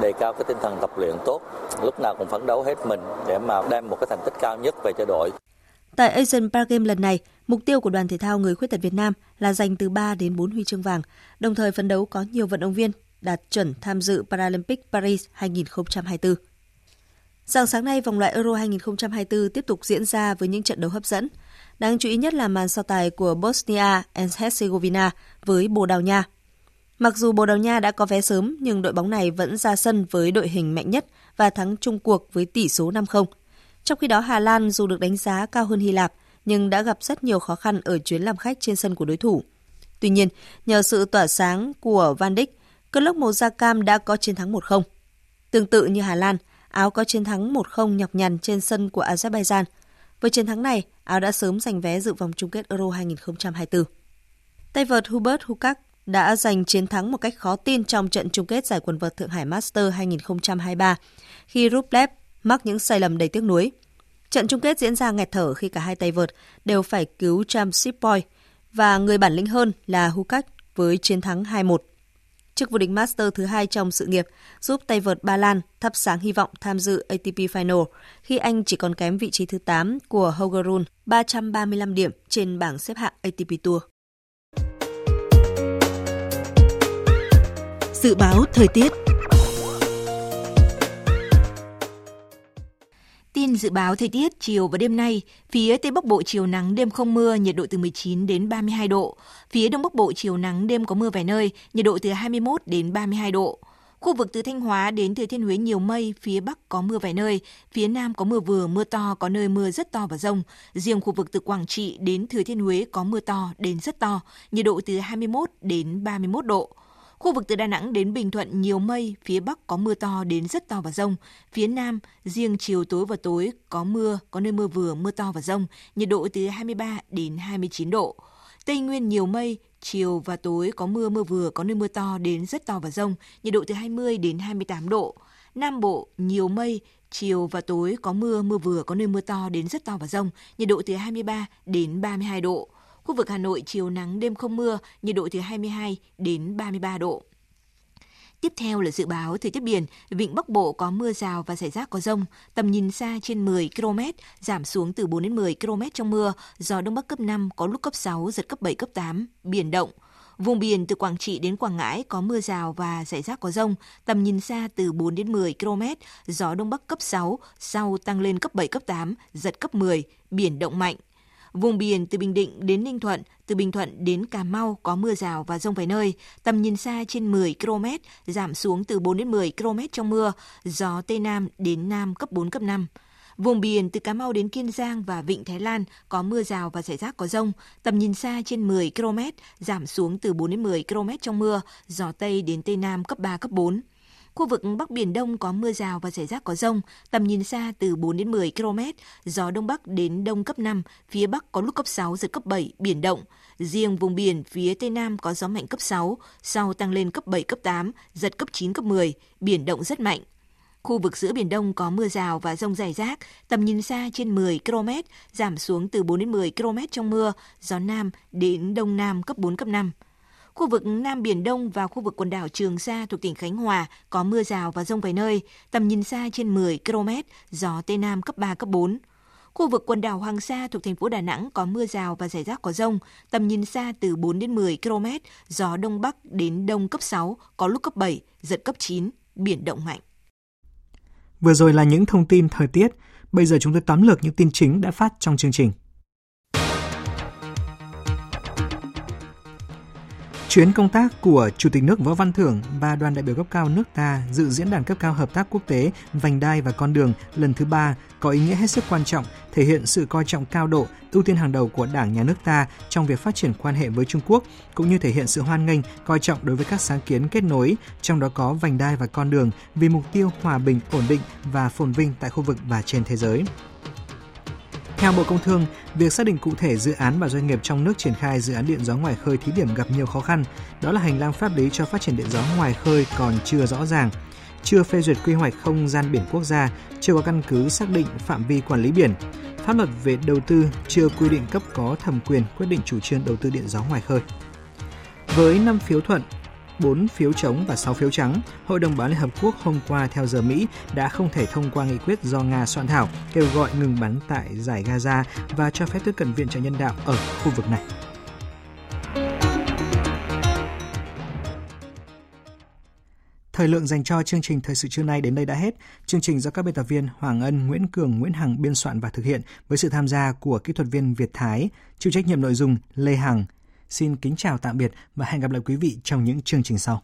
đề cao cái tinh thần tập luyện tốt, lúc nào cũng phấn đấu hết mình để mà đem một cái thành tích cao nhất về cho đội. Tại Asian Paragame lần này, mục tiêu của đoàn thể thao người khuyết tật Việt Nam là giành từ 3 đến 4 huy chương vàng, đồng thời phấn đấu có nhiều vận động viên đạt chuẩn tham dự Paralympic Paris 2024. Dạng sáng nay, vòng loại Euro 2024 tiếp tục diễn ra với những trận đấu hấp dẫn. Đáng chú ý nhất là màn so tài của Bosnia and Herzegovina với Bồ Đào Nha. Mặc dù Bồ Đào Nha đã có vé sớm nhưng đội bóng này vẫn ra sân với đội hình mạnh nhất và thắng chung cuộc với tỷ số 5-0. Trong khi đó Hà Lan dù được đánh giá cao hơn Hy Lạp nhưng đã gặp rất nhiều khó khăn ở chuyến làm khách trên sân của đối thủ. Tuy nhiên, nhờ sự tỏa sáng của Van Dijk, câu lốc màu da cam đã có chiến thắng 1-0. Tương tự như Hà Lan, Áo có chiến thắng 1-0 nhọc nhằn trên sân của Azerbaijan. Với chiến thắng này, Áo đã sớm giành vé dự vòng chung kết Euro 2024. Tay vợt Hubert Hukak đã giành chiến thắng một cách khó tin trong trận chung kết giải quần vợt Thượng Hải Master 2023 khi Rublev mắc những sai lầm đầy tiếc nuối. Trận chung kết diễn ra nghẹt thở khi cả hai tay vợt đều phải cứu Cham Sipoy và người bản lĩnh hơn là Hukak với chiến thắng 2-1. Chức vô địch Master thứ hai trong sự nghiệp giúp tay vợt Ba Lan thắp sáng hy vọng tham dự ATP Final khi anh chỉ còn kém vị trí thứ 8 của Hogerun 335 điểm trên bảng xếp hạng ATP Tour. Dự báo thời tiết Tin dự báo thời tiết chiều và đêm nay, phía Tây Bắc Bộ chiều nắng đêm không mưa, nhiệt độ từ 19 đến 32 độ. Phía Đông Bắc Bộ chiều nắng đêm có mưa vài nơi, nhiệt độ từ 21 đến 32 độ. Khu vực từ Thanh Hóa đến Thừa Thiên Huế nhiều mây, phía Bắc có mưa vài nơi, phía Nam có mưa vừa, mưa to, có nơi mưa rất to và rông. Riêng khu vực từ Quảng Trị đến Thừa Thiên Huế có mưa to đến rất to, nhiệt độ từ 21 đến 31 độ. Khu vực từ Đà Nẵng đến Bình Thuận nhiều mây, phía Bắc có mưa to đến rất to và rông. Phía Nam, riêng chiều tối và tối có mưa, có nơi mưa vừa, mưa to và rông, nhiệt độ từ 23 đến 29 độ. Tây Nguyên nhiều mây, chiều và tối có mưa mưa vừa, có nơi mưa to đến rất to và rông, nhiệt độ từ 20 đến 28 độ. Nam Bộ nhiều mây, chiều và tối có mưa mưa vừa, có nơi mưa to đến rất to và rông, nhiệt độ từ 23 đến 32 độ. Khu vực Hà Nội chiều nắng đêm không mưa, nhiệt độ từ 22 đến 33 độ. Tiếp theo là dự báo thời tiết biển, vịnh Bắc Bộ có mưa rào và rải rác có rông, tầm nhìn xa trên 10 km, giảm xuống từ 4 đến 10 km trong mưa, gió đông bắc cấp 5, có lúc cấp 6, giật cấp 7, cấp 8, biển động. Vùng biển từ Quảng Trị đến Quảng Ngãi có mưa rào và rải rác có rông, tầm nhìn xa từ 4 đến 10 km, gió đông bắc cấp 6, sau tăng lên cấp 7, cấp 8, giật cấp 10, biển động mạnh. Vùng biển từ Bình Định đến Ninh Thuận, từ Bình Thuận đến Cà Mau có mưa rào và rông vài nơi, tầm nhìn xa trên 10 km, giảm xuống từ 4 đến 10 km trong mưa, gió Tây Nam đến Nam cấp 4, cấp 5. Vùng biển từ Cà Mau đến Kiên Giang và Vịnh Thái Lan có mưa rào và rải rác có rông, tầm nhìn xa trên 10 km, giảm xuống từ 4 đến 10 km trong mưa, gió Tây đến Tây Nam cấp 3, cấp 4. Khu vực Bắc Biển Đông có mưa rào và rải rác có rông, tầm nhìn xa từ 4 đến 10 km, gió Đông Bắc đến Đông cấp 5, phía Bắc có lúc cấp 6, giật cấp 7, biển động. Riêng vùng biển phía Tây Nam có gió mạnh cấp 6, sau tăng lên cấp 7, cấp 8, giật cấp 9, cấp 10, biển động rất mạnh. Khu vực giữa Biển Đông có mưa rào và rông rải rác, tầm nhìn xa trên 10 km, giảm xuống từ 4 đến 10 km trong mưa, gió Nam đến Đông Nam cấp 4, cấp 5. Khu vực Nam Biển Đông và khu vực quần đảo Trường Sa thuộc tỉnh Khánh Hòa có mưa rào và rông vài nơi, tầm nhìn xa trên 10 km, gió Tây Nam cấp 3, cấp 4. Khu vực quần đảo Hoàng Sa thuộc thành phố Đà Nẵng có mưa rào và rải rác có rông, tầm nhìn xa từ 4 đến 10 km, gió Đông Bắc đến Đông cấp 6, có lúc cấp 7, giật cấp 9, biển động mạnh. Vừa rồi là những thông tin thời tiết, bây giờ chúng tôi tóm lược những tin chính đã phát trong chương trình. Chuyến công tác của Chủ tịch nước Võ Văn Thưởng và đoàn đại biểu cấp cao nước ta dự diễn đàn cấp cao hợp tác quốc tế Vành đai và con đường lần thứ ba có ý nghĩa hết sức quan trọng, thể hiện sự coi trọng cao độ, ưu tiên hàng đầu của Đảng nhà nước ta trong việc phát triển quan hệ với Trung Quốc, cũng như thể hiện sự hoan nghênh, coi trọng đối với các sáng kiến kết nối, trong đó có vành đai và con đường vì mục tiêu hòa bình, ổn định và phồn vinh tại khu vực và trên thế giới. Theo Bộ Công Thương, việc xác định cụ thể dự án và doanh nghiệp trong nước triển khai dự án điện gió ngoài khơi thí điểm gặp nhiều khó khăn. Đó là hành lang pháp lý cho phát triển điện gió ngoài khơi còn chưa rõ ràng, chưa phê duyệt quy hoạch không gian biển quốc gia, chưa có căn cứ xác định phạm vi quản lý biển. Pháp luật về đầu tư chưa quy định cấp có thẩm quyền quyết định chủ trương đầu tư điện gió ngoài khơi. Với 5 phiếu thuận, 4 phiếu chống và 6 phiếu trắng, Hội đồng Bảo an Liên Hợp Quốc hôm qua theo giờ Mỹ đã không thể thông qua nghị quyết do Nga soạn thảo kêu gọi ngừng bắn tại giải Gaza và cho phép tiếp cận viện trợ nhân đạo ở khu vực này. Thời lượng dành cho chương trình thời sự trưa nay đến đây đã hết. Chương trình do các biên tập viên Hoàng Ân, Nguyễn Cường, Nguyễn Hằng biên soạn và thực hiện với sự tham gia của kỹ thuật viên Việt Thái, chịu trách nhiệm nội dung Lê Hằng, Xin kính chào tạm biệt và hẹn gặp lại quý vị trong những chương trình sau.